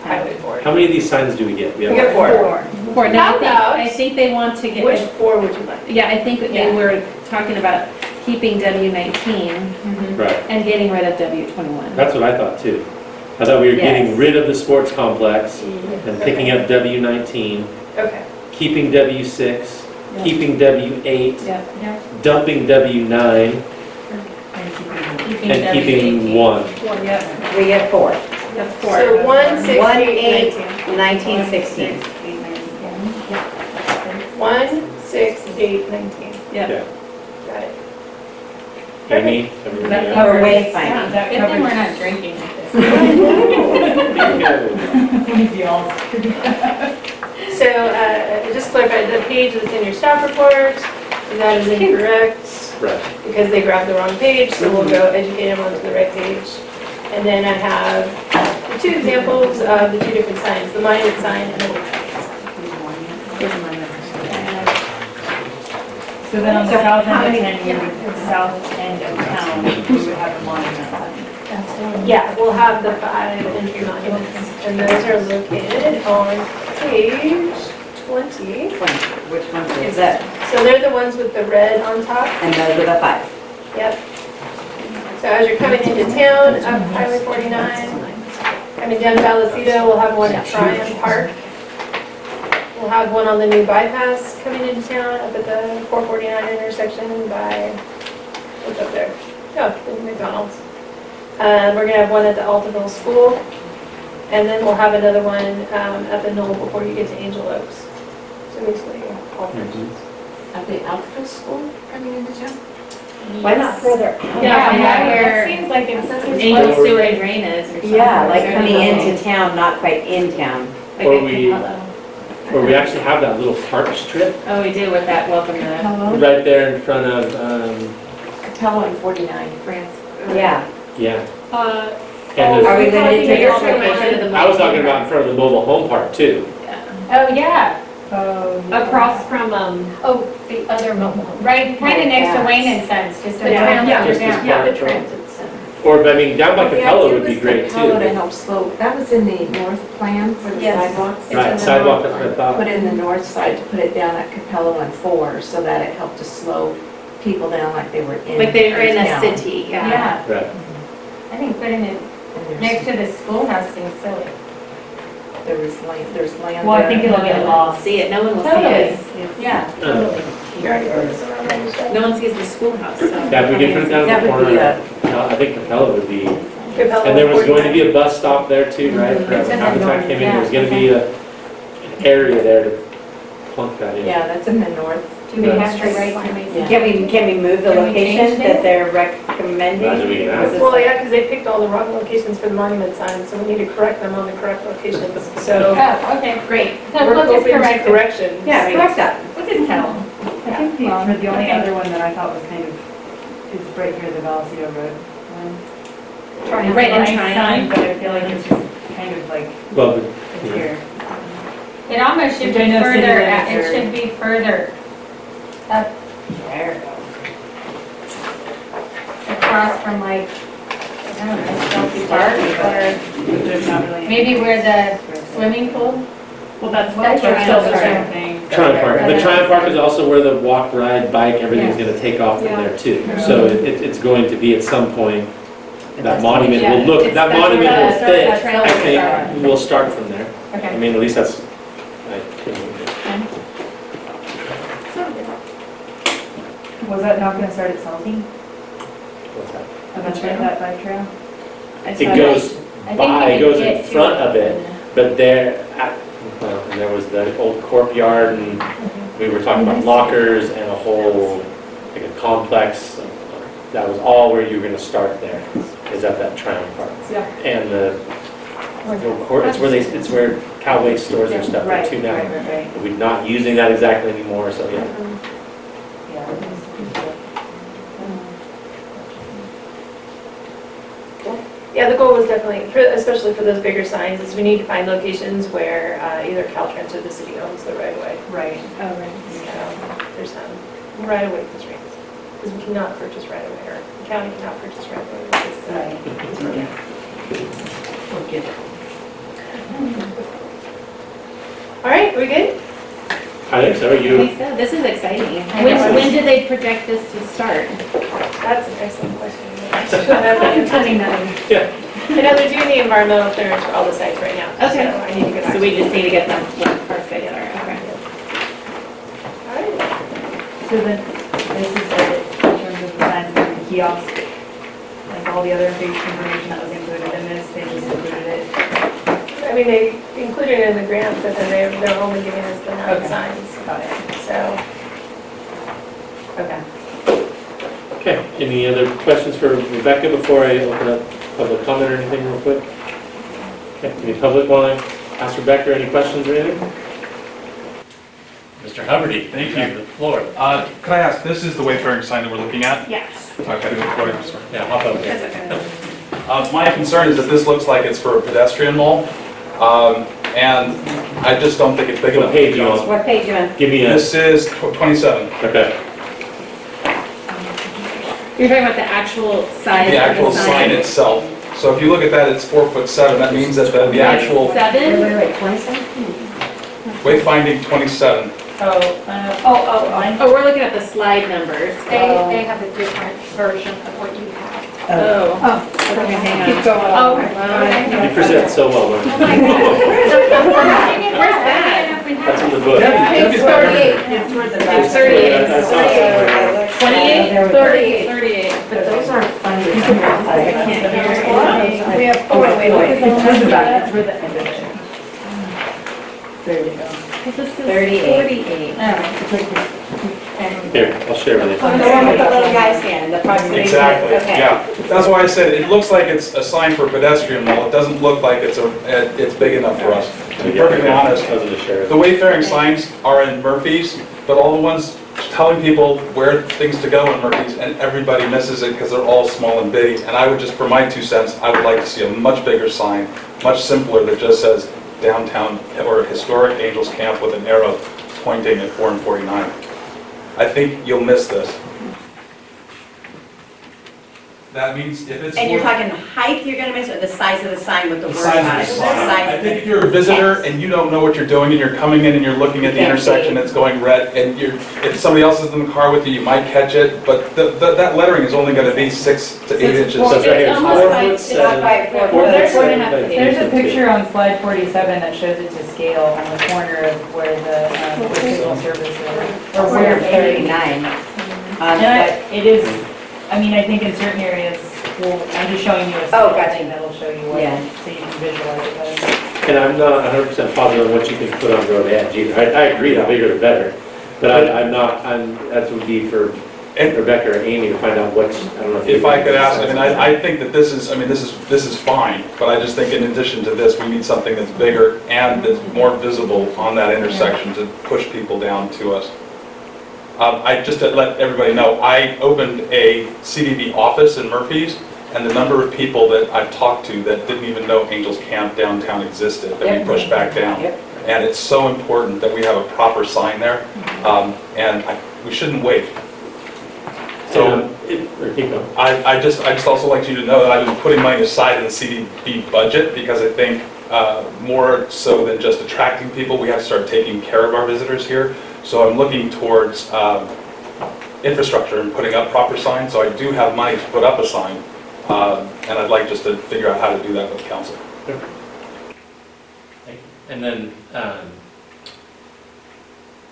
Speaker 8: Highway 4.
Speaker 1: How many of these signs do we get? We
Speaker 8: We
Speaker 1: have
Speaker 8: get four.
Speaker 5: Four, no,
Speaker 8: How
Speaker 5: I think,
Speaker 8: about-
Speaker 5: I think they want to get,
Speaker 8: Which four would you like?
Speaker 5: yeah, I think that they
Speaker 8: Yeah.
Speaker 5: were talking about keeping W nineteen
Speaker 1: Right,
Speaker 5: and getting rid of W twenty-one.
Speaker 1: that's what I thought too. I thought we were getting
Speaker 3: Yes.
Speaker 1: rid of the sports complex and picking up W nineteen,
Speaker 8: Okay,
Speaker 1: keeping W six,
Speaker 5: Yeah.
Speaker 1: Keeping W eight,
Speaker 5: Yep.
Speaker 1: dumping W nine, and keeping one.
Speaker 5: Yep,
Speaker 3: We get four.
Speaker 5: that's four.
Speaker 8: so one, six,
Speaker 3: One,
Speaker 8: eight,
Speaker 3: eight.
Speaker 8: nineteen.
Speaker 3: 19, 16.
Speaker 8: One, six, eight, nineteen.
Speaker 5: Yep.
Speaker 1: Yeah.
Speaker 8: Got it.
Speaker 1: Amy, everybody else?
Speaker 3: Or wayfinding.
Speaker 10: That Good thing we're not drinking at this.
Speaker 8: So, uh, just clarify, the page that's in your staff report, that is incorrect
Speaker 1: Right.
Speaker 8: because they grabbed the wrong page, so we'll go educate them onto the right page. And then I have the two examples of the two different signs, the monument sign and the
Speaker 10: So then on the
Speaker 3: So
Speaker 10: south
Speaker 3: how
Speaker 10: end of
Speaker 3: many-
Speaker 10: town, you would, south end of town, you would have a monument sign.
Speaker 8: Yeah, we'll have the five entry monuments, and those are located on page 20.
Speaker 3: Which one is that?
Speaker 8: So they're the ones with the red on top.
Speaker 3: And those are the five.
Speaker 8: Yep. So as you're coming into town, up Highway 49, coming down Vallecito, we'll have one at Tryon Park. We'll have one on the new bypass coming into town, up at the 449 intersection by, what's up there? Oh, the McDonald's. Um, We're gonna have one at the Altaville School, and then we'll have another one um, at the Knoll before you get to Angel Oaks. So basically, all directions.
Speaker 2: At the Alpha School coming into town?
Speaker 3: Why not further?
Speaker 8: Yeah,
Speaker 10: Yeah,
Speaker 5: where-
Speaker 10: it seems like it's.
Speaker 5: Angel Sewer and Drain is or something.
Speaker 3: Yeah, like coming
Speaker 5: something.
Speaker 3: into town, not quite in town.
Speaker 5: Like
Speaker 1: Or
Speaker 5: a
Speaker 1: we-
Speaker 5: Capello.
Speaker 1: Where we actually have that little park strip
Speaker 5: Oh, we do with that welcome to.
Speaker 1: right there in front of, um,
Speaker 2: Capella and 49, France.
Speaker 3: Yeah.
Speaker 1: yeah.
Speaker 8: Uh,
Speaker 1: And
Speaker 3: Are
Speaker 1: there's-
Speaker 3: we limited to
Speaker 5: You're
Speaker 3: this
Speaker 5: talking about
Speaker 3: location?
Speaker 5: the
Speaker 1: I was talking about in front of the mobile home park too.
Speaker 10: Oh, yeah,
Speaker 6: Um,
Speaker 10: across from, um,
Speaker 8: Oh, the other mobile home.
Speaker 10: right, kind of next to Wayne and Sons, just
Speaker 8: The
Speaker 10: around.
Speaker 8: transit-
Speaker 1: Just as
Speaker 8: Yeah,
Speaker 1: part
Speaker 8: the
Speaker 1: of-
Speaker 8: transit center.
Speaker 1: Or, I mean, down by
Speaker 2: But the
Speaker 1: Capella
Speaker 2: idea
Speaker 1: would be
Speaker 2: was
Speaker 1: great
Speaker 2: Capella to
Speaker 1: too.
Speaker 2: help slow, that was in the north plan for the
Speaker 8: Yes.
Speaker 2: sidewalks.
Speaker 8: It's in
Speaker 1: Right,
Speaker 8: the
Speaker 1: sidewalk,
Speaker 8: north
Speaker 1: that's what I
Speaker 2: Put in the north side to put it down at Capella and Four, so that it helped to slow people down like they were in.
Speaker 5: Like they were in a
Speaker 2: town.
Speaker 5: city, yeah.
Speaker 10: Yeah,
Speaker 1: Right.
Speaker 10: I think putting it
Speaker 2: And there's-
Speaker 10: next to the schoolhouse seems silly.
Speaker 2: There was land, there's land
Speaker 10: Well, I
Speaker 2: there.
Speaker 10: think it'll get lost.
Speaker 5: See it, no one will see
Speaker 10: Totally.
Speaker 5: it.
Speaker 10: Yeah.
Speaker 8: You already put this around there, so.
Speaker 5: No one sees the schoolhouse, so.
Speaker 1: Yeah, if we could put it down
Speaker 2: That
Speaker 1: the
Speaker 2: would be
Speaker 1: corner,
Speaker 2: a,
Speaker 1: I think Capella would be, and there was going to be a bus stop there too, mm-hmm. right? For
Speaker 2: It's in the
Speaker 1: Habitat
Speaker 2: north,
Speaker 1: came in, there was gonna be a, an area there to plunk that in.
Speaker 2: yeah, that's in the north.
Speaker 10: Do we have to write something?
Speaker 3: Can we, can we move the
Speaker 10: Can we change
Speaker 3: location
Speaker 10: it?
Speaker 3: that they're recommending?
Speaker 1: Imagine we can ask.
Speaker 3: Was
Speaker 8: Well, yeah, because they picked all the wrong locations for the monument signs, so we need to correct them on the correct locations. So
Speaker 10: Oh, okay,
Speaker 5: Great.
Speaker 10: so
Speaker 8: we're
Speaker 10: we'll just
Speaker 8: open to
Speaker 10: correct it.
Speaker 8: corrections.
Speaker 3: Yeah, correct that.
Speaker 10: We'll just tell.
Speaker 11: I think the, for the only other one that I thought was kind of, is right here, the Vallecito Road one.
Speaker 10: Try
Speaker 5: Right in
Speaker 11: Nice
Speaker 5: Tryon.
Speaker 11: sign, But I feel like it's just kind of like,
Speaker 1: Well,
Speaker 11: it's here.
Speaker 10: It almost should
Speaker 11: Which I
Speaker 10: be
Speaker 11: know city
Speaker 10: further, out- it
Speaker 11: are-
Speaker 10: should be further
Speaker 3: There.
Speaker 10: across from like, I don't know, Chelsea Park or
Speaker 11: There's not really.
Speaker 10: maybe where the swimming pool.
Speaker 11: Well, that's,
Speaker 10: That's
Speaker 11: that's
Speaker 10: still
Speaker 11: still the
Speaker 10: Tryon.
Speaker 11: same thing.
Speaker 1: Triumph Park, the Triumph Park is also where the walk, ride, bike, everything's gonna take off from there too. So it, it- it's going to be at some point, that monument will look, that monument will fit, I think, we'll start from there. I
Speaker 10: Okay.
Speaker 1: mean, at least that's, I think.
Speaker 11: Was that not gonna start at Salty?
Speaker 1: what's that?
Speaker 11: Eventually, that bike trail? I
Speaker 1: It goes
Speaker 10: I think
Speaker 1: by, it goes in
Speaker 10: get to
Speaker 1: front of it, but there, at- well, and there was the old courtyard and we were talking about mm-hmm. lockers and a whole, like a complex. That was all where you were gonna start there, is at that Triumph Park.
Speaker 11: Yeah.
Speaker 1: And the, the court, it's where they, it's where Cowway stores their stuff there
Speaker 11: Right,
Speaker 1: too
Speaker 11: right,
Speaker 1: now.
Speaker 11: right, right.
Speaker 1: We're not using that exactly anymore, so yeah.
Speaker 11: Yeah.
Speaker 8: Yeah, the goal was definitely, for- especially for those bigger signs, is we need to find locations where uh, either Caltrans or the city owns the right of way.
Speaker 11: Right.
Speaker 5: Oh, right.
Speaker 8: So there's some right of way constraints. Because we cannot purchase right of way, or the county cannot purchase right of way. because, uh, it's from- All right, we good?
Speaker 1: I think so,
Speaker 5: I
Speaker 1: you,
Speaker 5: think so. This is exciting. When, when did they project this to start?
Speaker 8: That's an excellent question. I
Speaker 1: yeah,
Speaker 8: know they're doing the environmental clearance for all the sites right now.
Speaker 5: Okay.
Speaker 8: So I need to get back.
Speaker 5: So we just need to get them parts together, okay.
Speaker 8: All right.
Speaker 11: So then, this is it, in terms of the signs and the kiosk, like all the other big information that was included in this, they just included it.
Speaker 8: I mean, they included it in the grant, but then they're, they're only giving us the nine
Speaker 11: Okay.
Speaker 8: signs,
Speaker 11: Got it.
Speaker 8: so.
Speaker 11: Okay.
Speaker 1: Okay, any other questions for Rebecca before I open up public comment or anything real quick? Okay, any public want to ask Rebecca any questions or anything? Mr. Hubbard,
Speaker 9: Thank you.
Speaker 1: the floor.
Speaker 9: Uh, Can I ask, this is the wayfaring sign that we're looking at?
Speaker 10: Yes.
Speaker 9: Okay, go ahead, sir.
Speaker 1: Yeah, hop up there.
Speaker 9: Uh, My concern is that this looks like it's for a pedestrian mall, um, and I just don't think it's big
Speaker 1: What
Speaker 9: enough.
Speaker 1: page you on?
Speaker 3: What page you on?
Speaker 1: Give me a,
Speaker 9: This is tw- 27,
Speaker 1: okay.
Speaker 5: You're talking about the actual size of
Speaker 9: the
Speaker 5: of
Speaker 9: actual
Speaker 5: the
Speaker 9: sign
Speaker 5: sign?
Speaker 9: itself. So if you look at that, it's four foot seven, that means that the the actual
Speaker 5: Seven?
Speaker 2: wait, twenty-seven?
Speaker 9: wayfinding 27.
Speaker 11: Oh, uh, oh, oh, mine.
Speaker 5: Oh, we're looking at the slide numbers.
Speaker 6: They, they have a different version of what you have.
Speaker 5: Oh. oh. Okay, hang on.
Speaker 11: Keep going.
Speaker 5: Oh,
Speaker 1: You present so well, oh Mark.
Speaker 5: Where's that?
Speaker 1: That's in the book.
Speaker 5: Page thirty-eight.
Speaker 11: It's towards the
Speaker 5: Page
Speaker 11: back.
Speaker 5: thirty-eight.
Speaker 1: I saw somewhere.
Speaker 5: Twenty-eight? Thirty-eight. Thirty-eight.
Speaker 2: But those aren't funded.
Speaker 11: I can't hear. We have, oh, wait, wait, wait, it's towards the it's where the end of it. There you go.
Speaker 5: This is
Speaker 3: Thirty-eight.
Speaker 5: forty-eight.
Speaker 1: Here, I'll share with you.
Speaker 3: Oh, the one with the little guy standing, the proximity.
Speaker 9: Exactly,
Speaker 3: Okay.
Speaker 9: yeah. That's why I said, it looks like it's a sign for pedestrian mall, it doesn't look like it's a, it- it's big enough for us. To be perfectly honest,
Speaker 1: I was gonna share
Speaker 9: the wayfaring signs are in Murphy's, but all the ones telling people where things to go in Murphy's, and everybody misses it because they're all small and big. And I would just, for my two cents, I would like to see a much bigger sign, much simpler, that just says downtown or historic Angels Camp with an arrow pointing at 4 and 49. I think you'll miss this. That means if it's.
Speaker 3: And you're
Speaker 9: for-
Speaker 3: talking height you're gonna miss, or the size of the sign with the
Speaker 9: The
Speaker 3: word
Speaker 9: size
Speaker 3: on
Speaker 9: of
Speaker 3: it?
Speaker 9: the
Speaker 3: The
Speaker 9: sign.
Speaker 3: size
Speaker 9: I
Speaker 3: of
Speaker 9: think
Speaker 3: the-
Speaker 9: if you're a visitor and you don't know what you're doing and you're coming in and you're looking at the
Speaker 3: can't
Speaker 9: intersection,
Speaker 3: see.
Speaker 9: it's going red, and you're, if somebody else is in the car with you, you might catch it, but the, the- that lettering is only gonna be six to eight inches.
Speaker 1: So it's right here,
Speaker 5: It's
Speaker 1: it's
Speaker 5: almost
Speaker 1: four
Speaker 5: like-
Speaker 1: foot
Speaker 5: it's
Speaker 1: seven.
Speaker 3: not quite four
Speaker 1: four
Speaker 3: foot.
Speaker 1: foot
Speaker 11: There's one
Speaker 1: seven
Speaker 11: a half
Speaker 1: by
Speaker 11: There's a
Speaker 1: foot
Speaker 11: picture on slide 47 that shows it to scale on the corner of where the, um, the signal service is. Or
Speaker 3: Or
Speaker 11: where
Speaker 3: where
Speaker 11: thirty.
Speaker 3: thirty-nine. Um,
Speaker 11: And I,
Speaker 3: but-
Speaker 11: it is, I mean, I think in certain areas, well, I'm just showing you a
Speaker 3: Oh,
Speaker 11: scale
Speaker 3: gotcha.
Speaker 11: thing that'll show you what,
Speaker 3: Yeah.
Speaker 11: so you can visualize it better.
Speaker 1: And I'm not hundred percent positive on what you can put on road edge either. I, I agree, the bigger the better. But I, I'm not, I'm, that would be for
Speaker 9: And-
Speaker 1: Rebecca or Amy to find out what's, I don't know.
Speaker 9: If I could ask, I mean, I, I think that this is, I mean, this is, this is fine, but I just think in addition to this, we need something that's bigger and that's more visible on that intersection to push people down to us. Um, I, just to let everybody know, I opened a CDB office in Murphy's, and the number of people that I've talked to that didn't even know Angels Camp downtown existed, that we pushed back down.
Speaker 3: Yep.
Speaker 9: And it's so important that we have a proper sign there, um, and I, we shouldn't wait. So,
Speaker 1: So, if- or keep going.
Speaker 9: I, I just, I just also like you to know that I've been putting money aside in the CDB budget because I think uh, more so than just attracting people, we have to start taking care of our visitors here. So I'm looking towards um, infrastructure and putting up proper signs, so I do have money to put up a sign. um, And I'd like just to figure out how to do that with council.
Speaker 1: And then, um,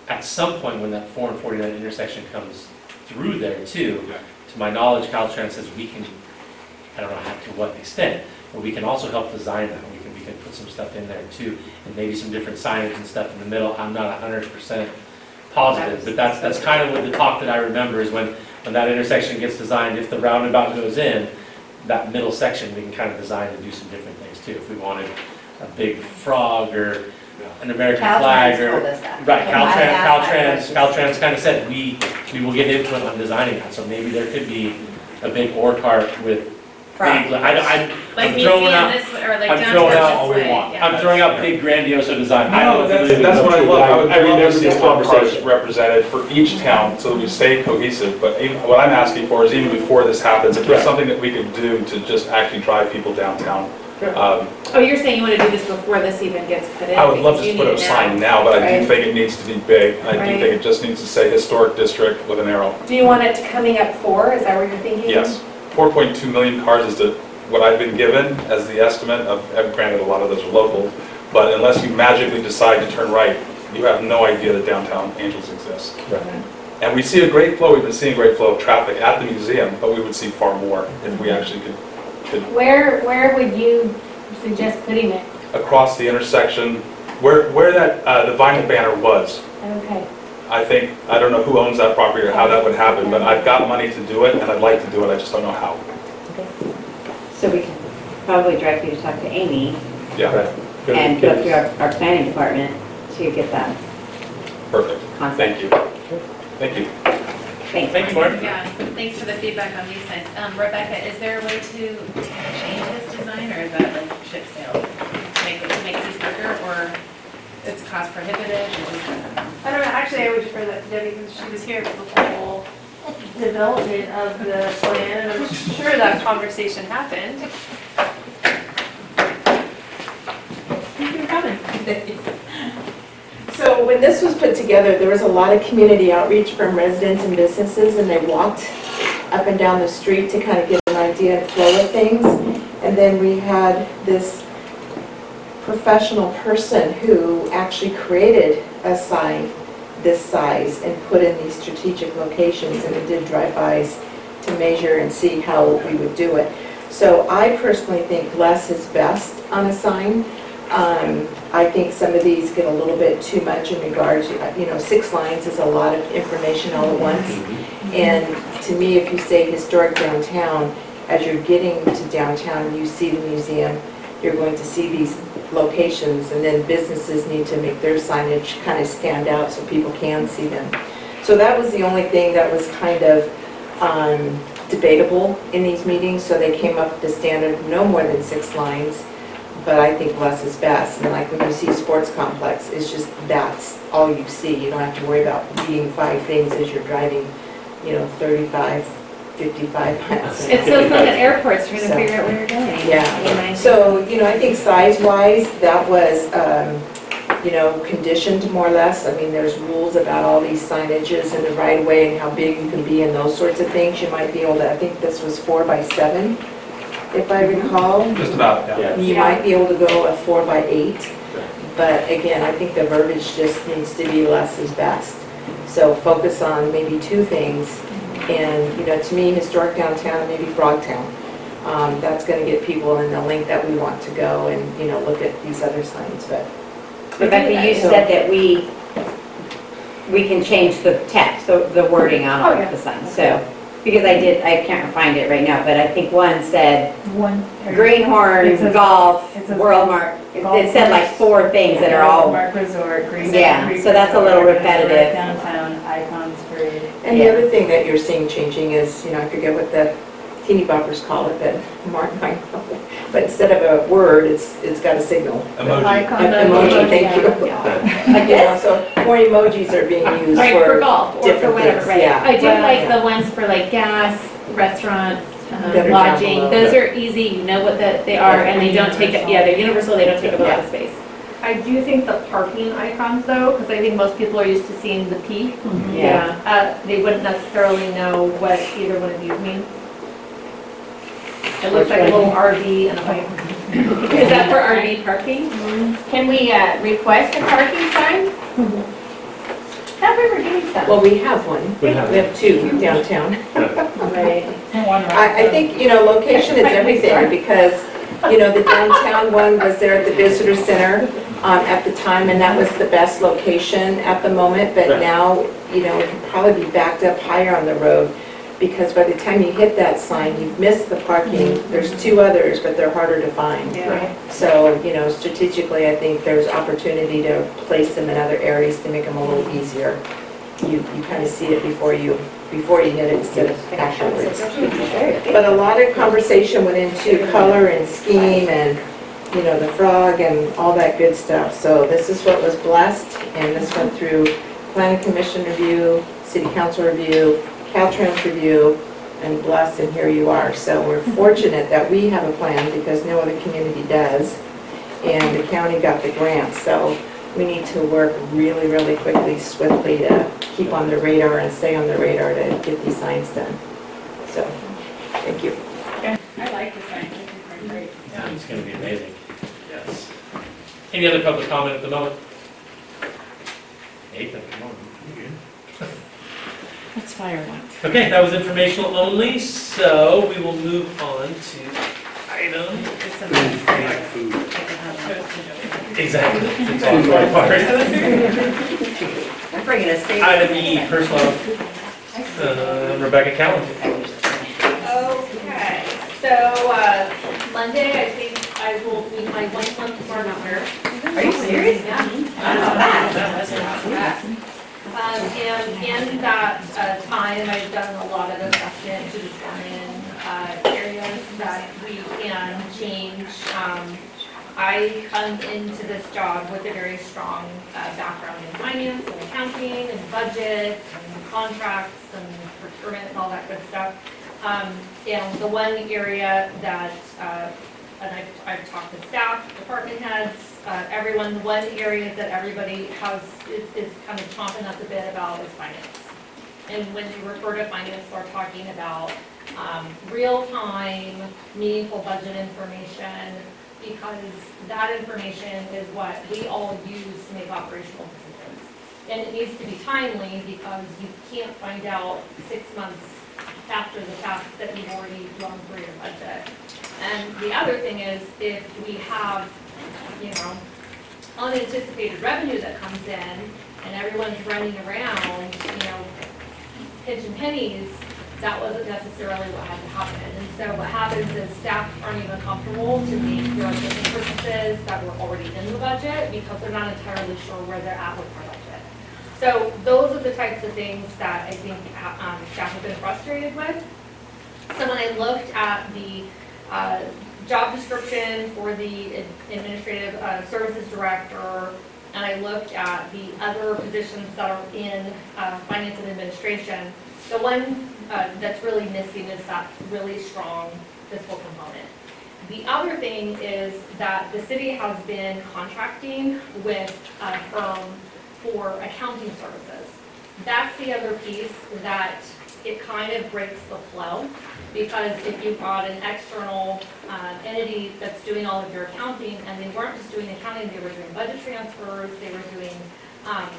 Speaker 1: at some point when that four and forty-nine intersection comes through there too,
Speaker 9: Yeah.
Speaker 1: to my knowledge, Caltrans says we can, I don't know how, to what extent, but we can also help design that. We can, we can put some stuff in there too, and maybe some different signage and stuff in the middle. I'm not hundred percent positive, but that's, that's kind of what the talk that I remember is when, when that intersection gets designed, if the roundabout goes in, that middle section, we can kind of design to do some different things too. If we wanted a big frog or an American flag
Speaker 3: Caltrans
Speaker 1: or.
Speaker 3: us that.
Speaker 1: Right,
Speaker 3: I
Speaker 1: Caltrans,
Speaker 3: asked that
Speaker 1: Caltrans,
Speaker 3: question.
Speaker 1: Caltrans kind of said, we, we will get input on designing that, so maybe there could be a big ore cart with big,
Speaker 3: Right.
Speaker 1: I, I,
Speaker 5: Like
Speaker 1: I'm
Speaker 5: museum
Speaker 1: throwing out,
Speaker 5: this, way, or like
Speaker 1: I'm
Speaker 5: downtown
Speaker 1: throwing out
Speaker 5: this
Speaker 9: we
Speaker 5: way,
Speaker 9: want.
Speaker 5: yeah.
Speaker 1: I'm throwing out big grandiose design. I
Speaker 9: No,
Speaker 1: don't
Speaker 9: that's,
Speaker 1: believe
Speaker 9: that's what I
Speaker 1: true,
Speaker 9: love. I would
Speaker 1: I
Speaker 9: love
Speaker 1: remember
Speaker 9: to see
Speaker 1: this
Speaker 9: car parks
Speaker 1: conversation.
Speaker 9: represented for each town so that we stay cohesive. But even- what I'm asking for is even before this happens, if there's
Speaker 1: Right.
Speaker 9: something that we could do to just actually drive people downtown. um,
Speaker 5: Oh, you're saying you want to do this before this even gets put in?
Speaker 9: I would love
Speaker 5: because
Speaker 9: to
Speaker 5: you
Speaker 9: put
Speaker 5: need
Speaker 9: up a
Speaker 5: it
Speaker 9: sign now, but I do
Speaker 5: Right.
Speaker 9: think it needs to be big. I do
Speaker 5: Right.
Speaker 9: think it just needs to say historic district with an arrow.
Speaker 8: Do you want it to coming up four, is that what you're thinking?
Speaker 9: Yes. 4.2 million cars is the, what I've been given as the estimate of, granted, a lot of those are local, but unless you magically decide to turn right, you have no idea that downtown Angels exists.
Speaker 1: Right.
Speaker 9: And we see a great flow, we've been seeing a great flow of traffic at the museum, but we would see far more if we actually could, could,
Speaker 10: Where, where would you suggest putting it?
Speaker 9: across the intersection, where, where that, uh, the vinyl banner was.
Speaker 10: Okay.
Speaker 9: I think, I don't know who owns that property or how that would happen, but I've got money to do it, and I'd like to do it, I just don't know how.
Speaker 3: So we can probably direct you to talk to Amy
Speaker 9: Yeah,
Speaker 3: and go through our, our planning department to get that
Speaker 9: perfect.
Speaker 3: concept.
Speaker 9: Thank you. Thank you.
Speaker 3: Thanks.
Speaker 1: Thank you, Mark.
Speaker 5: Yeah, thanks for the feedback on these signs. Um, Rebecca, is there a way to change this design, or is that like ship sail? To make, it- to make these bigger, or it's cost prohibitive, or
Speaker 8: I don't know, actually, I would defer that to Debbie because she was here for the whole development of the plan, and I'm sure that conversation happened. Thank you for coming.
Speaker 2: So when this was put together, there was a lot of community outreach from residents and businesses, and they walked up and down the street to kind of get an idea and flow of things. And then we had this professional person who actually created a sign this size and put in these strategic locations, and it did drive-bys to measure and see how we would do it. So I personally think less is best on a sign. Um, I think some of these get a little bit too much in regards, to, you know, six lines is a lot of information all at once. And to me, if you say historic downtown, as you're getting to downtown, you see the museum, you're going to see these locations, and then businesses need to make their signage kind of stand out so people can see them. So that was the only thing that was kind of um, debatable in these meetings, so they came up with the standard no more than six lines, but I think less is best. And like when you see sports complex, it's just, that's all you see. You don't have to worry about reading five things as you're driving, you know, 35, 55 miles. an
Speaker 3: It's
Speaker 2: hour.
Speaker 3: so fun at airports, you're gonna
Speaker 2: So-
Speaker 3: figure out where you're going.
Speaker 2: Yeah, so, you know, I think size-wise, that was, um, you know, conditioned more or less. I mean, there's rules about all these signages and the right-of-way and how big you can be and those sorts of things. You might be able to, I think this was four by seven, if I recall.
Speaker 9: Just about, yeah.
Speaker 2: You might be able to go a four by eight, but again, I think the verbiage just needs to be less is best. So focus on maybe two things, and, you know, to me, historic downtown, and maybe Frogtown. Um, That's gonna get people in the link that we want to go and, you know, look at these other signs, but.
Speaker 3: Rebecca, you said that we, we can change the text, the the wording on all
Speaker 8: Oh, yeah.
Speaker 3: of the signs, so. Because I did, I can't find it right now, but I think one said
Speaker 11: One.
Speaker 3: Greenhorn,
Speaker 11: It says-
Speaker 3: golf,
Speaker 11: it says
Speaker 3: World Mark.
Speaker 11: golf
Speaker 3: It said like four things that are all,
Speaker 11: Mark Resort, Green.
Speaker 3: Yeah, so that's a little repetitive.
Speaker 11: Downtown icons parade.
Speaker 2: And the
Speaker 3: Yeah.
Speaker 2: other thing that you're seeing changing is, you know, I forget what the teeny boppers call it, but Mark might know. But instead of a word, it's, it's got a signal.
Speaker 9: Emoji.
Speaker 8: Icon
Speaker 2: An
Speaker 8: of-
Speaker 2: Emoji, thank you.
Speaker 3: like
Speaker 2: Yeah,
Speaker 3: this?
Speaker 2: so more emojis are being used
Speaker 7: Right, for
Speaker 2: for
Speaker 7: golf or for
Speaker 2: different
Speaker 7: whatever,
Speaker 2: things,
Speaker 7: right.
Speaker 2: yeah.
Speaker 7: I do
Speaker 2: Well,
Speaker 7: like
Speaker 2: yeah.
Speaker 7: the ones for like gas, restaurants, um,
Speaker 2: That are down
Speaker 7: lodging.
Speaker 2: below.
Speaker 7: Those are easy, you know what that they are, and they don't take, up- yeah, they're universal, they don't take up a lot of space.
Speaker 6: I do think the parking icons though, because I think most people are used to seeing the P.
Speaker 3: Yeah.
Speaker 6: Uh, they wouldn't necessarily know what either one of these mean. It looks like a little RV and a bike.
Speaker 7: Is that for RV parking?
Speaker 4: Can we uh, request a parking sign?
Speaker 7: Thought we were doing something.
Speaker 2: Well, we have one.
Speaker 1: We have
Speaker 2: We have two downtown.
Speaker 7: Right.
Speaker 2: I, I think, you know, location is everything, because, you know, the downtown one was there at the visitor center um, at the time, and that was the best location at the moment, but
Speaker 1: Right.
Speaker 2: now, you know, it could probably be backed up higher on the road, because by the time you hit that sign, you've missed the parking. There's two others, but they're harder to find.
Speaker 6: Yeah.
Speaker 2: So, you know, strategically, I think there's opportunity to place them in other areas to make them a little easier. You, you kind of see it before you, before you hit it instead of afterwards. But a lot of conversation went into color and scheme and, you know, the frog and all that good stuff. So this is what was blessed, and this went through planning commission review, city council review, Caltrans review, and blessed, and here you are. So we're fortunate that we have a plan because no other community does, and the county got the grant. So we need to work really, really quickly, swiftly to keep on the radar and stay on the radar to get these signs done. So, thank you.
Speaker 7: I like the sign, I think they're great.
Speaker 1: Yeah, it's gonna be amazing. Yes. Any other public comment at the moment? Nathan, come on. you good?
Speaker 7: Let's fire one.
Speaker 1: Okay, that was informational only, so we will move on to item.
Speaker 5: Just a minute.
Speaker 1: Exactly. It's all my part.
Speaker 3: bringing a statement.
Speaker 1: Item E, personnel, uh, Rebecca Callen.
Speaker 7: Okay, so, uh, Monday, I think I will be my one month marker.
Speaker 3: Are you serious?
Speaker 7: Yeah.
Speaker 3: That's not
Speaker 7: Um, and in that, uh, time, I've done a lot of assessment to determine, uh, areas that we can change. Um, I come into this job with a very strong, uh, background in finance and accounting and budget and contracts and procurement and all that good stuff. Um, and the one area that, uh, and I've, I've talked to staff, department heads, uh, everyone, the one area that everybody has, is, is kind of chomping at the bit about is finance. And when we refer to finance, we're talking about, um, real-time, meaningful budget information, because that information is what we all use to make operational decisions. And it needs to be timely, because you can't find out six months after the fact that you've already run through your budget. And the other thing is, if we have, you know, unanticipated revenue that comes in, and everyone's running around, you know, pinching pennies, that wasn't necessarily what had to happen. And so what happens is staff aren't even comfortable to make their business purchases that were already in the budget, because they're not entirely sure where they're at with their budget. So those are the types of things that I think um, staff have been frustrated with. So when I looked at the uh, job description for the administrative uh, services director, and I looked at the other positions that are in uh, finance and administration, the one uh, that's really missing is that really strong fiscal component. The other thing is that the city has been contracting with a firm for accounting services. That's the other piece that it kind of breaks the flow, because if you've got an external uh, entity that's doing all of your accounting, and they weren't just doing accounting, they were doing budget transfers, they were doing um,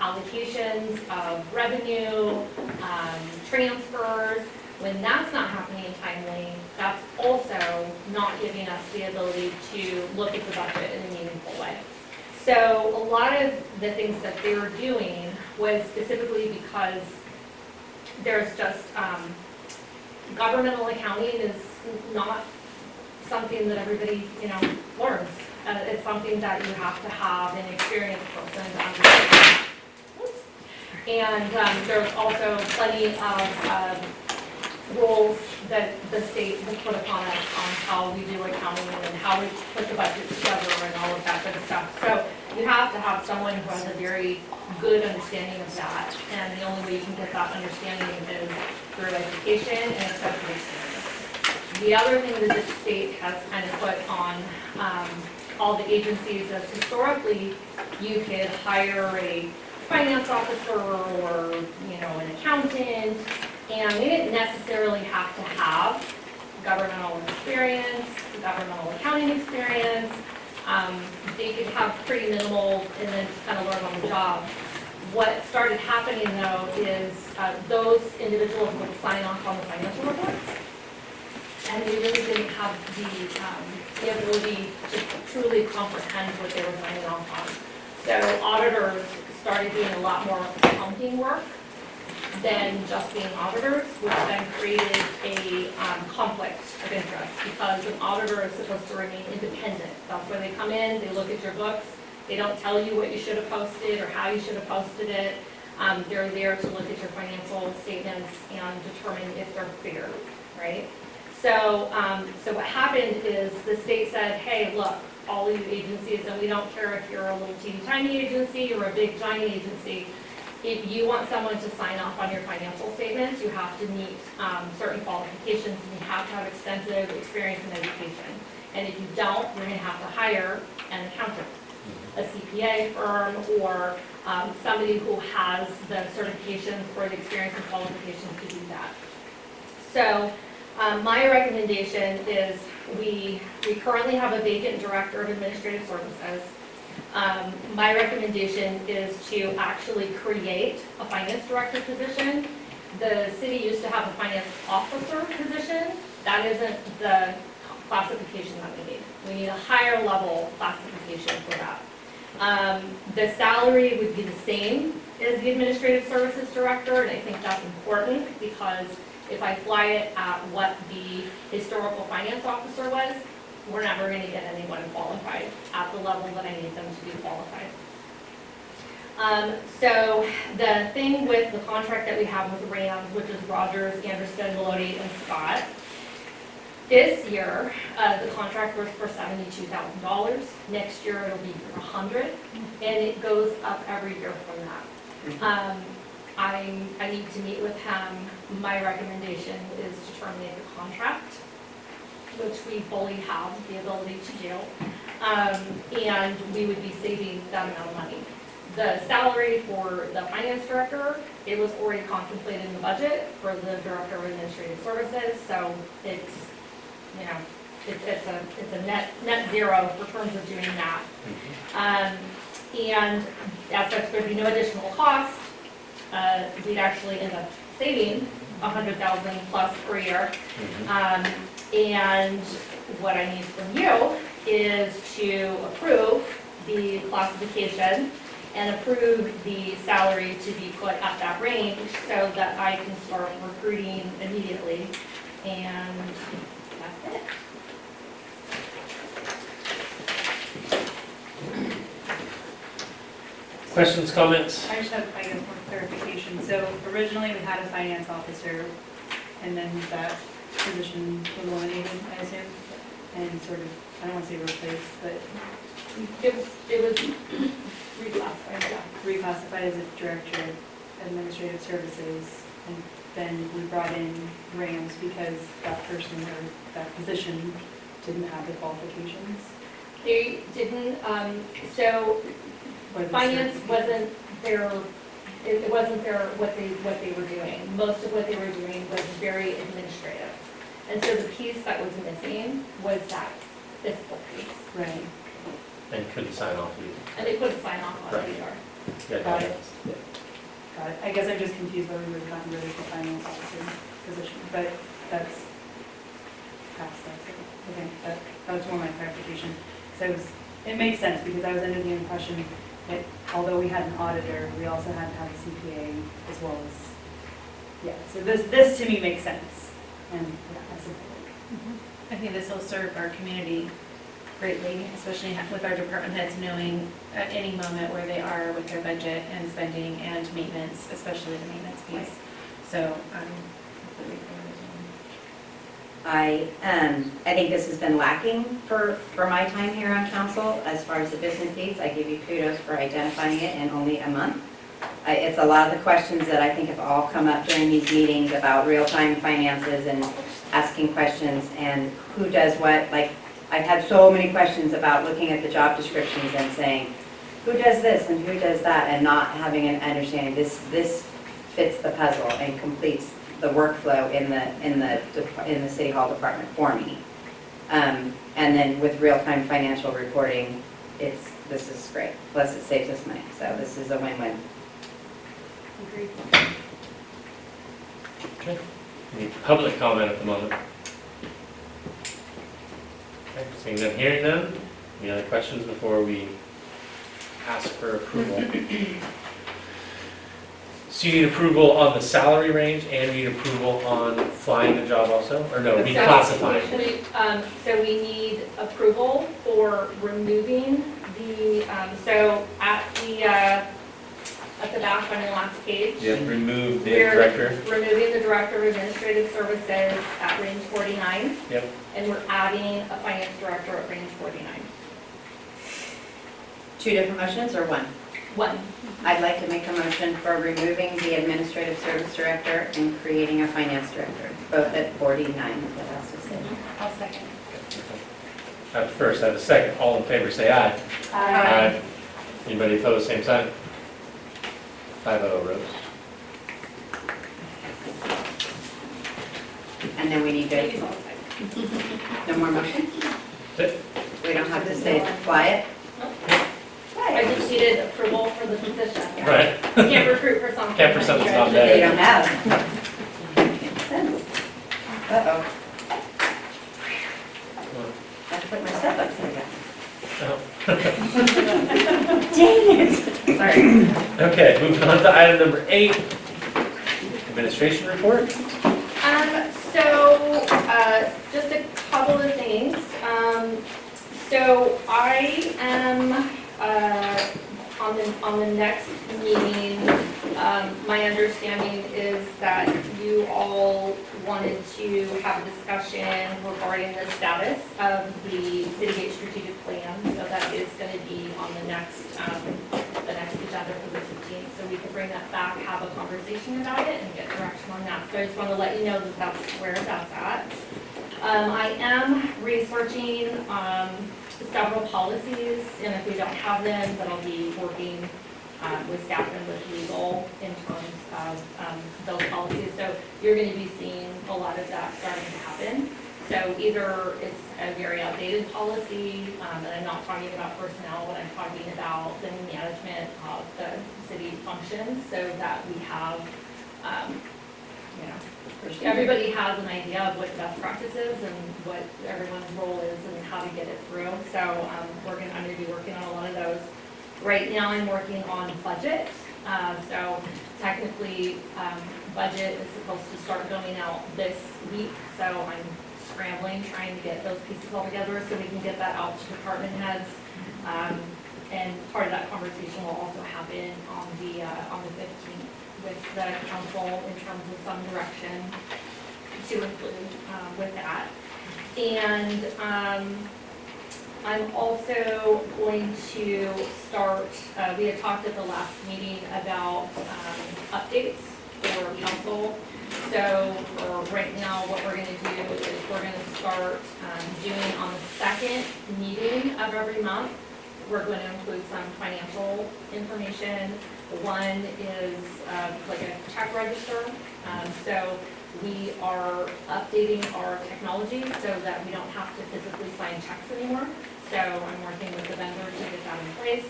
Speaker 7: allocations of revenue, um, transfers, when that's not happening timely, that's also not giving us the ability to look at the budget in a meaningful way. So a lot of the things that they were doing was specifically because there's just, um, governmental accounting is not something that everybody, you know, learns. Uh, it's something that you have to have an experienced person to understand. And, um, there's also plenty of, um, rules that the state has put upon us on how we do accounting and how we put the budget together and all of that good stuff. So you have to have someone who has a very good understanding of that, and the only way you can get that understanding is through education and experience. The other thing that the state has kind of put on um, all the agencies is historically, you could hire a finance officer or, you know, an accountant, and they didn't necessarily have to have governmental experience, governmental accounting experience. Um, They could have pretty minimal and then just kind of learn on the job. What started happening though is uh, those individuals would sign off on the financial reports. And they really didn't have the, um, the ability to truly comprehend what they were signing off on. So auditors started doing a lot more accounting work than just being auditors, which then created a um, conflict of interest, because an auditor is supposed to remain independent. That's where they come in, they look at your books, they don't tell you what you should have posted or how you should have posted it. Um, They're there to look at your financial statements and determine if they're fair, right? So, um, so what happened is the state said, hey, look, all these agencies, and we don't care if you're a little teeny tiny agency or a big giant agency, if you want someone to sign off on your financial statements, you have to meet um, certain qualifications, and you have to have extensive experience in education. And if you don't, you're gonna have to hire an accountant, a CPA firm, or um, somebody who has the certifications for the experience and qualifications to do that. So, um, my recommendation is, we, we currently have a vacant director of administrative services. Um, My recommendation is to actually create a finance director position. The city used to have a finance officer position. That isn't the classification that we need. We need a higher level classification for that. Um, The salary would be the same as the administrative services director, and I think that's important because if I fly it at what the historical finance officer was, we're never gonna get anyone qualified at the level that I need them to be qualified. Um, so the thing with the contract that we have with Rams, which is Rogers, Anderson, Malody, and Scott, this year, uh, the contract was for seventy-two thousand dollars. Next year, it'll be for a hundred, and it goes up every year from that. Um, I, I need to meet with him. My recommendation is to terminate the contract, which we fully have the ability to do. Um, and we would be saving that amount of money. The salary for the finance director, it was already contemplated in the budget for the director of administrative services, so it's, you know, it's, it's a, it's a net, net zero for terms of doing that. Um, and as such, there'd be no additional cost. Uh, we'd actually end up saving a hundred thousand plus per year. Um, and what I need from you is to approve the classification and approve the salary to be put at that range so that I can start recruiting immediately. And that's it.
Speaker 1: Questions, comments?
Speaker 11: I just have, I guess, more clarification. So originally, we had a finance officer, and then that position was eliminated, I assume, and sort of, I don't want to say replaced, but
Speaker 7: It was, it was reclassified, yeah.
Speaker 11: reclassified as a director of administrative services. And then we brought in Rams because that person or that position didn't have the qualifications.
Speaker 7: They didn't, um, so
Speaker 11: or the
Speaker 7: finance
Speaker 11: certification.
Speaker 7: wasn't their, it it wasn't their, what they, what they were doing. Most of what they were doing was very administrative. And so the piece that was missing was that fiscal piece.
Speaker 11: Right.
Speaker 1: And couldn't sign off either.
Speaker 7: And they couldn't sign off on it
Speaker 1: Right.
Speaker 7: either.
Speaker 1: Yeah,
Speaker 11: Got
Speaker 1: yeah.
Speaker 11: it. Got it. I guess I'm just confused why we would have gotten rid of the finance officer position, but that's past that. Okay, that, that was more my clarification. So it was, it makes sense because I was under the impression that although we had an auditor, we also had to have a CPA as well as, yeah, so this, this to me makes sense. And, yeah, I support it.
Speaker 5: I think this will serve our community greatly, especially with our department heads knowing at any moment where they are with their budget and spending and maintenance, especially the maintenance piece. So I'm completely it
Speaker 3: I, um, I think this has been lacking for, for my time here on council as far as the business needs. I give you kudos for identifying it in only a month. I- It's a lot of the questions that I think have all come up during these meetings about real-time finances and asking questions and who does what. Like, I've had so many questions about looking at the job descriptions and saying, who does this and who does that, and not having an understanding, this, this fits the puzzle and completes the workflow in the, in the, dep- in the city hall department for me. Um, And then with real-time financial reporting, it's, this is great. Plus it saves us money, so this is a win-win.
Speaker 7: Agreed.
Speaker 1: Any public comment at the moment? Okay, Seeing none, hearing none. Any other questions before we ask for approval? So you need approval on the salary range and you need approval on flying the job also? Or no,
Speaker 7: So-
Speaker 1: reclassifying?
Speaker 7: We, um, so we need approval for removing the, um, so at the, uh, at the back on your last page.
Speaker 1: Remove the
Speaker 7: We're
Speaker 1: director?
Speaker 7: Removing the director of administrative services at range forty-nine.
Speaker 1: Yep.
Speaker 7: And we're adding a finance director at range forty-nine.
Speaker 3: Two different motions or one?
Speaker 7: One.
Speaker 3: I'd like to make a motion for removing the administrative service director and creating a finance director, both at 49, if that has to say.
Speaker 5: I'll second.
Speaker 1: At first, I have a second. All in favor, say aye. Aye. Anybody opposed, same sign? Five oh, Rose.
Speaker 3: And then we need to, no more motion?
Speaker 1: That's
Speaker 3: We don't have to say quiet? it?
Speaker 7: I just needed approval for the position.
Speaker 1: Right.
Speaker 7: You Can't recruit for something.
Speaker 1: Can't for something that's not
Speaker 3: They don't have. Makes sense. Uh-oh. I have to put my stuff upside down. Sorry.
Speaker 1: Okay, moving on to item number eight, administration report.
Speaker 7: Um, so, uh, just a couple of things. Um, so I am, uh, on the, on the next meeting, um, my understanding is that you all wanted to have a discussion regarding the status of the City Gate strategic plan. So that is gonna be on the next, um, the next agenda for the 15th, so we can bring that back, have a conversation about it, and get direction on that. So I just want to let you know that that's where that's at. Um, I am researching, um, several policies, and if we don't have them, then I'll be working, um, with staff and with legal in terms of, um, those policies. So you're gonna be seeing a lot of that starting to happen. So either it's a very outdated policy, um, and I'm not talking about personnel, but I'm talking about the management of the city functions, so that we have, um, know, everybody has an idea of what best practices and what everyone's role is and how to get it through. So, um, we're gonna, I'm gonna be working on a lot of those. Right now, I'm working on budget, uh, so technically, um, budget is supposed to start going out this week, so I'm scrambling, trying to get those pieces all together so we can get that out to department heads. Um, and part of that conversation will also happen on the, uh, on the fifteenth with the council in terms of some direction to include, um, with that. And, um, I'm also going to start, uh, we had talked at the last meeting about, um, updates for council. So for right now, what we're gonna do is we're gonna start, um, doing on the second meeting of every month. We're gonna include some financial information. One is, uh, like a check register. Um, so we are updating our technology so that we don't have to physically sign checks anymore. So I'm working with the vendor to get that in place.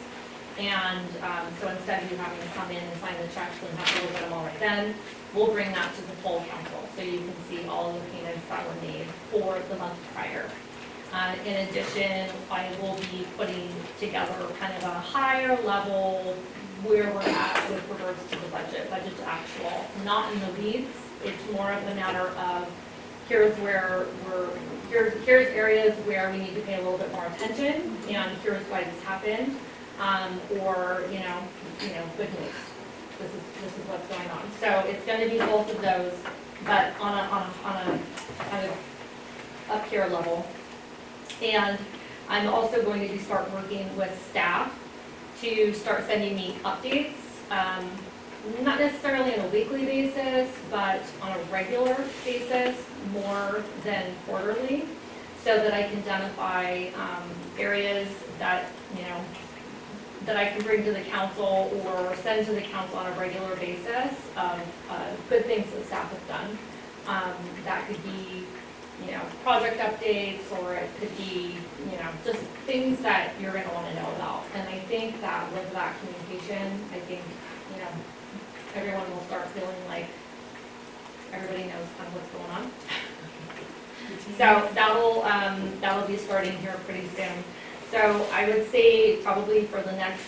Speaker 7: And um, so instead of you having to come in and sign the checks and have to look at them all right then, we'll bring that to the full council. So you can see all the payments that were made for the month prior. Uh, In addition, I will be putting together kind of a higher level where we're at with regards to the budget, budget to actual, not in the weeds. It's more of a matter of, here's where we're, here's, here's areas where we need to pay a little bit more attention, and here's why this happened. Um, or, you know, you know, good news, this is, this is what's going on. So it's gonna be both of those, but on a, on a, on a kind of up here level. And I'm also going to start working with staff to start sending me updates, um, not necessarily on a weekly basis, but on a regular basis, more than quarterly, so that I can identify, um, areas that, you know, that I can bring to the council or send to the council on a regular basis of, uh, good things that staff have done. Um, that could be, you know, project updates, or it could be, you know, just things that you're gonna wanna know about. And I think that with that communication, I think, you know, everyone will start feeling like everybody knows kind of what's going on. So that'll, um, that'll be starting here pretty soon. So I would say probably for the next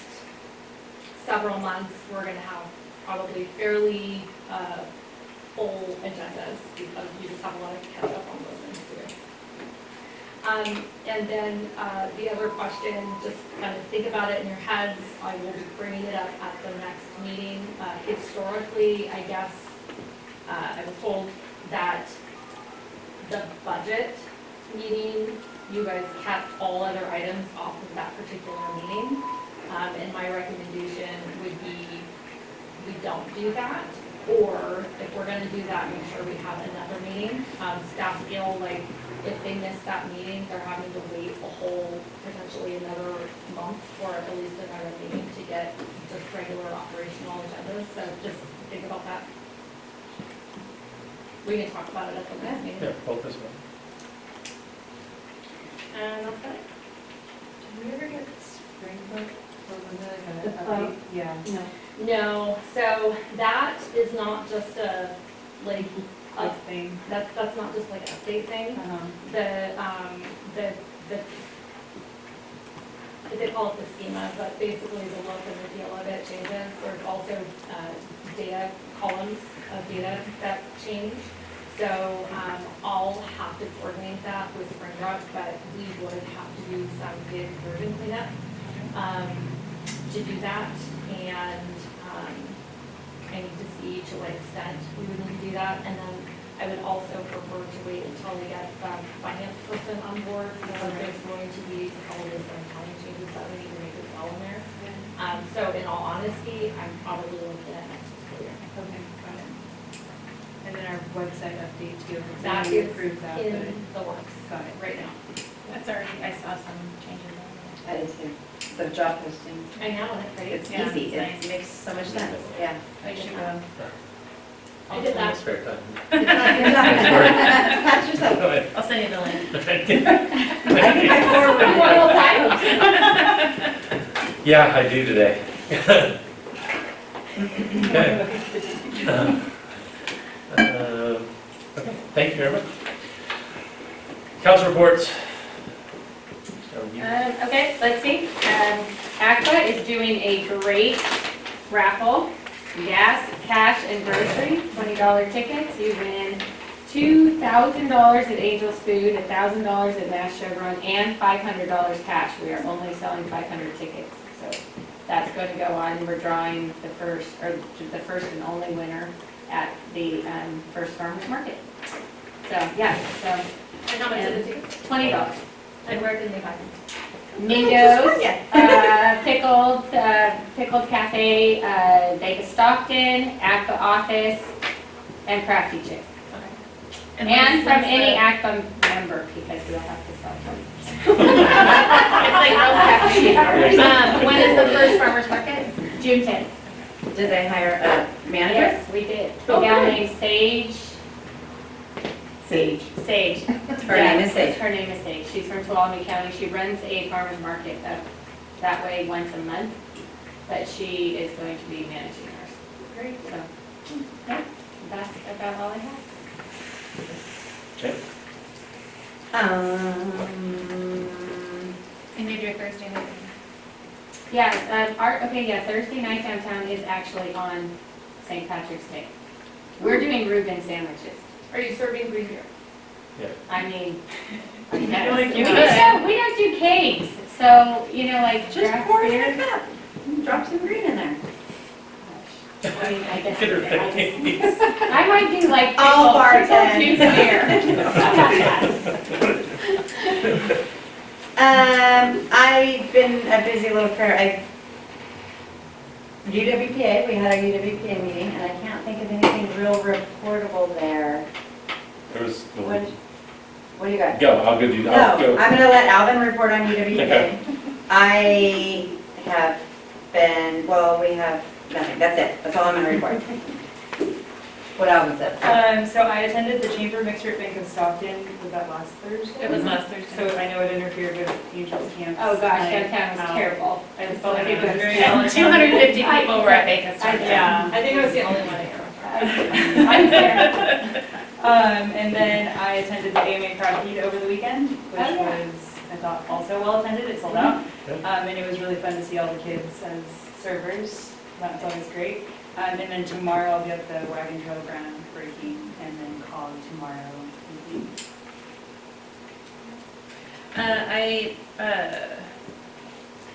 Speaker 7: several months, we're gonna have probably fairly, uh, full agendas because you just have a lot to catch up on those. Um, and then, uh, the other question, just kind of think about it in your heads, I will be bringing it up at the next meeting. Uh, historically, I guess, uh, I was told that the budget meeting, you guys kept all other items off of that particular meeting. Um, and my recommendation would be, we don't do that. Or if we're gonna do that, make sure we have another meeting. Um, staff feel like if they miss that meeting, they're having to wait a whole, potentially another month or at least another meeting to get just regular operational agendas. So just think about that. We can talk about it at the next meeting.
Speaker 1: Yeah, both as well.
Speaker 7: And that's it.
Speaker 11: Did we ever get Springbrook for when the,
Speaker 2: The
Speaker 11: uh,
Speaker 2: plow?
Speaker 11: Yeah.
Speaker 2: No.
Speaker 7: No, so that is not just a, like, a,
Speaker 11: Like thing.
Speaker 7: that's, that's not just like an update thing.
Speaker 11: Uh-huh.
Speaker 7: The, um, the, the, they call it the schema, but basically the look and the feel of it changes. There's also uh, data columns of data that change. So um, I'll have to coordinate that with Springbrook, but we would have to do some big version cleanup um, to do that. And um, I need to see to what extent we would need to do that. And then I would also prefer to wait until we get the finance person on board, because there's going to be probably some accounting changes that we need to make as well in there. Um, so in all honesty, I'm probably looking at next fiscal year.
Speaker 11: Okay, got it. And then our website update too, because
Speaker 7: That
Speaker 11: we
Speaker 7: is
Speaker 11: approved that,
Speaker 7: in the works
Speaker 11: got it.
Speaker 7: right now.
Speaker 5: That's already, I saw some changes
Speaker 3: That is too. The job posting,
Speaker 7: I know, and it's
Speaker 3: it's
Speaker 5: Yeah,
Speaker 3: easy,
Speaker 5: it's nice.
Speaker 3: it makes so much sense, yeah.
Speaker 5: I should go.
Speaker 7: I did that.
Speaker 1: Spare time.
Speaker 3: Pat yourself.
Speaker 5: I'll send you the link.
Speaker 3: I think I forwarded it.
Speaker 1: Yeah, I do today. Okay. Um, Okay, thank you very much. Council reports.
Speaker 4: Um, okay, let's see. Um, Aqua is doing a great raffle, gas, cash, and grocery, twenty dollar tickets. You win two thousand dollars at Angel's Food, thousand dollars at Mass Chevron, and five hundred dollars cash. We are only selling five hundred tickets, so that's going to go on. We're drawing the first, or the first and only winner at the, um, first farmer's market. So, yeah, so
Speaker 7: And how much is the ticket?
Speaker 4: twenty dollars.
Speaker 7: And where can they find it?
Speaker 4: Mingo's, uh, pickled, uh, pickled cafe, uh, Vegas Stockton, Aqua Office, and Crafty Chick. And
Speaker 5: when's-
Speaker 4: from any
Speaker 5: the-
Speaker 4: Aqua member, because we'll have to sell them.
Speaker 5: It's like Girls Café. Um, when is the first farmer's market?
Speaker 4: June tenth.
Speaker 3: Did they hire a manager?
Speaker 4: Yes, we did.
Speaker 3: Oh,
Speaker 4: A gal named Sage,
Speaker 3: Sage.
Speaker 4: Sage.
Speaker 3: Her name is Sage.
Speaker 4: Her name is Sage. She's from Tuolumne County. She runs a farmer's market that, that way once a month, but she is going to be managing ours.
Speaker 3: Great.
Speaker 4: So, yeah, that's about all I have.
Speaker 1: Okay.
Speaker 3: Um,
Speaker 5: And you do it Thursday night?
Speaker 4: Yeah, uh, our, okay, yeah, Thursday night downtown is actually on St. Patrick's Day. We're doing Reuben sandwiches.
Speaker 7: Are you serving green beer?
Speaker 4: I mean, I
Speaker 5: feel
Speaker 4: guess.
Speaker 5: like
Speaker 4: we
Speaker 5: you
Speaker 4: don't,
Speaker 5: could.
Speaker 4: we don't do cakes, so, you know, like
Speaker 3: just
Speaker 4: draft
Speaker 3: pour it
Speaker 4: beer.
Speaker 3: in a cup. Drop some green in there.
Speaker 4: I mean, I guess,
Speaker 1: Consider
Speaker 4: I guess-
Speaker 1: things.
Speaker 4: I might do like
Speaker 3: I'll
Speaker 4: pickle, pickle
Speaker 3: bartend.
Speaker 4: juice beer.
Speaker 3: Um, I've been a busy little career. I, UWPA, we had our UWPA meeting, and I can't think of anything real reportable there.
Speaker 1: There was,
Speaker 3: What, what do you got?
Speaker 1: go, I'll give you,
Speaker 3: No,
Speaker 1: I'll go.
Speaker 3: I'm gonna let Alvin report on UWPA.
Speaker 1: Okay.
Speaker 3: I have been, well, we have nothing, that's it, that's all I'm gonna report. What Alvin said.
Speaker 11: Um, so I attended the Chamber Mixed Root Bank of Stockton, was that last Thursday?
Speaker 5: It was last Thursday.
Speaker 11: So I know it interfered with Angels Camp.
Speaker 4: Oh, gosh, that downtown was terrible.
Speaker 11: I was
Speaker 4: so
Speaker 11: so
Speaker 4: it was very.
Speaker 5: Two hundred and fifty people were at Vegas.
Speaker 4: I-
Speaker 11: Yeah.
Speaker 7: I think I was the only one here.
Speaker 4: I'm there.
Speaker 11: Um, and then I attended the AMA Crab Feed over the weekend, which
Speaker 4: Oh, yeah.
Speaker 11: was, I thought, also well attended, it sold out.
Speaker 1: Okay.
Speaker 11: Um, and it was really fun to see all the kids as servers, that's always great. Um, and then tomorrow I'll be at the Wagon Trail ground breaking, and then call tomorrow. evening.
Speaker 5: Uh, I uh,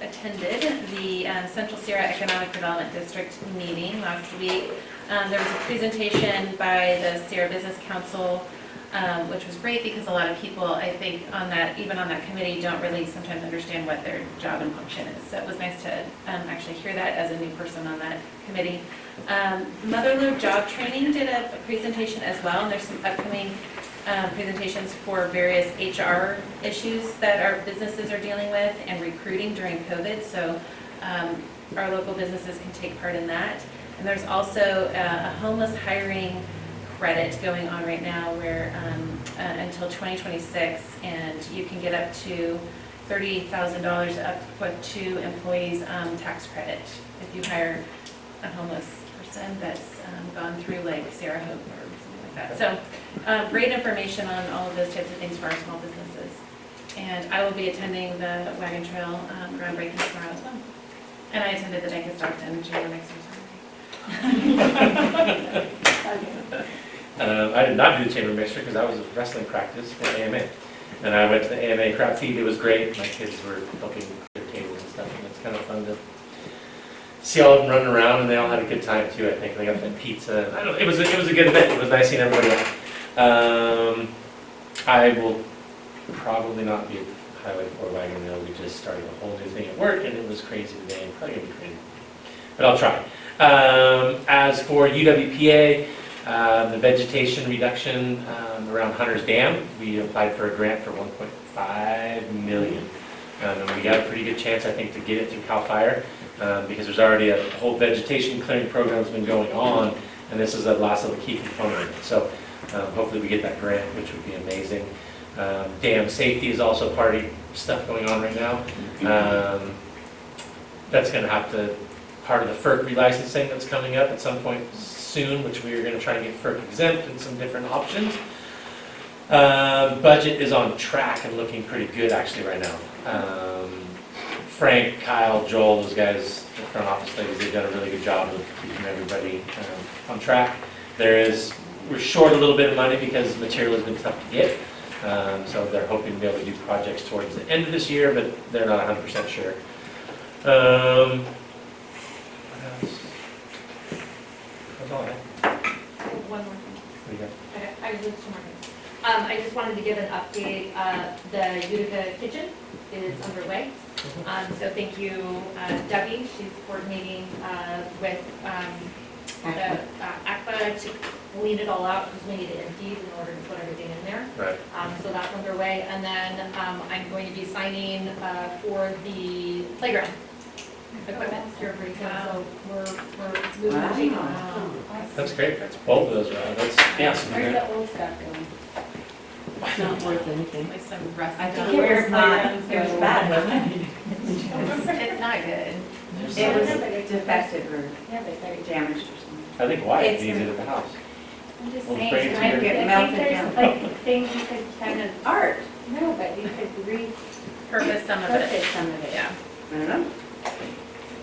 Speaker 5: attended the um, Central Sierra Economic Development District meeting last week. Um, There was a presentation by the Sierra Business Council, um, which was great because a lot of people, I think, on that, even on that committee, don't really sometimes understand what their job and function is. So it was nice to um, actually hear that as a new person on that committee. Um, Motherlode Job Training did a presentation as well, and there's some upcoming um, presentations for various HR issues that our businesses are dealing with and recruiting during COVID. So um, our local businesses can take part in that. And there's also uh, a homeless hiring credit going on right now where um, uh, until 2026, and you can get up to $30,000 up for two employees um, tax credit if you hire a homeless person that's um, gone through like Sierra Hope or like that. So um, Great information on all of those types of things for our small businesses. And I will be attending the Wagon Trail um, groundbreaking tomorrow as well. And I attended the Bank of Stockton Chamber next Saturday.
Speaker 1: Um, I did not do the chamber mixture because I was at wrestling practice for AMA. And I went to the AMA crab feed, it was great, my kids were helping their tables and stuff, and it's kind of fun to see all of them running around, and they all had a good time too, I think, they got that pizza, I don't, it was, a- it was a good event, it was nice seeing everybody. Um, I will probably not be at the Highway four wagon wheel, we just started a whole new thing at work, and it was crazy today, and probably gonna be crazy. But I'll try. Um, as for UWPA, uh, the vegetation reduction um, around Hunter's Dam, we applied for a grant for 1.5 million. Um, And we got a pretty good chance, I think, to get it through CAL FIRE, um, because there's already a whole vegetation clearing program that's been going on, and this is the last little key component. So um, hopefully we get that grant, which would be amazing. Um, Dam safety is also part of stuff going on right now. Um, That's going to have to, part of the FERC relicensing that's coming up at some point soon, which we are going to try to get FERC exempt and some different options. Uh, Budget is on track and looking pretty good actually right now. Um, Frank, Kyle, Joel, those guys, the front office ladies, they've done a really good job of keeping everybody um, on track. There is, we're short a little bit of money because material has been tough to get. Um, So they're hoping to be able to do projects towards the end of this year, but they're not 100% sure. Um, what else? That's all I have.
Speaker 7: One more thing.
Speaker 1: What do you got?
Speaker 7: Okay, I just, two more things. Um, I just wanted to give an update, uh, the Utica Kitchen is underway. Um, so thank you, uh, Debbie, she's coordinating, uh, with, um, the, uh, ACPA to clean it all out, because we need it emptied in order to put everything in there.
Speaker 1: Right.
Speaker 7: Um, so that's underway, and then, um, I'm going to be signing, uh, for the playground equipment here pretty soon, so we're, we're moving the shaking on.
Speaker 1: That's great, that's both of those, uh, that's awesome.
Speaker 10: Where's the old stuff going? It's not worth anything.
Speaker 5: Like some rust.
Speaker 10: I think it
Speaker 5: it.
Speaker 10: was not, it was bad, wasn't it?
Speaker 5: It's not good.
Speaker 3: It was defective or
Speaker 10: Yeah, but they're
Speaker 3: damaged or something.
Speaker 1: I think Wyatt
Speaker 3: It's-
Speaker 1: needs it at the house.
Speaker 10: I'm just
Speaker 1: Well,
Speaker 10: saying,
Speaker 1: bring it to
Speaker 10: I
Speaker 1: your-
Speaker 10: think
Speaker 3: Get melted
Speaker 10: there's
Speaker 3: down.
Speaker 10: like things you could kind of,
Speaker 3: Art,
Speaker 10: no, but you could repurpose
Speaker 5: Purpose some of it.
Speaker 10: some of it.
Speaker 5: Yeah,
Speaker 3: I don't know.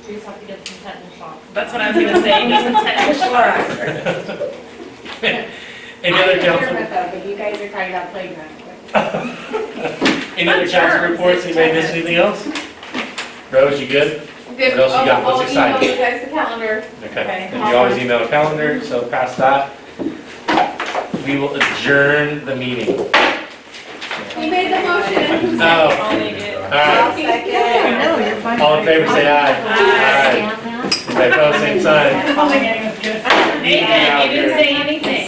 Speaker 7: We just have to get some tetanus shots.
Speaker 5: that's what I was gonna say, you need some tetanus shots.
Speaker 1: Any other
Speaker 10: I'm sure
Speaker 1: council,
Speaker 10: with that, but you guys are talking about playground
Speaker 1: any other council
Speaker 5: sure.
Speaker 1: reports, anybody miss anything else? Rose, you good?
Speaker 7: Good.
Speaker 1: What else you got?
Speaker 7: I'll-
Speaker 1: What's
Speaker 7: I'll email
Speaker 1: exciting?
Speaker 7: you guys the calendar.
Speaker 1: Okay,
Speaker 7: Okay.
Speaker 1: and you always email a calendar, so past that, we will adjourn the meeting.
Speaker 7: You made the motion.
Speaker 1: Oh,
Speaker 5: Only good.
Speaker 1: all right,
Speaker 10: No, you're fine.
Speaker 1: all in favor, say aye. Aye.
Speaker 10: Scan that.
Speaker 1: Anybody opposed, same sign.
Speaker 5: Oh Nathan, you didn't say anything.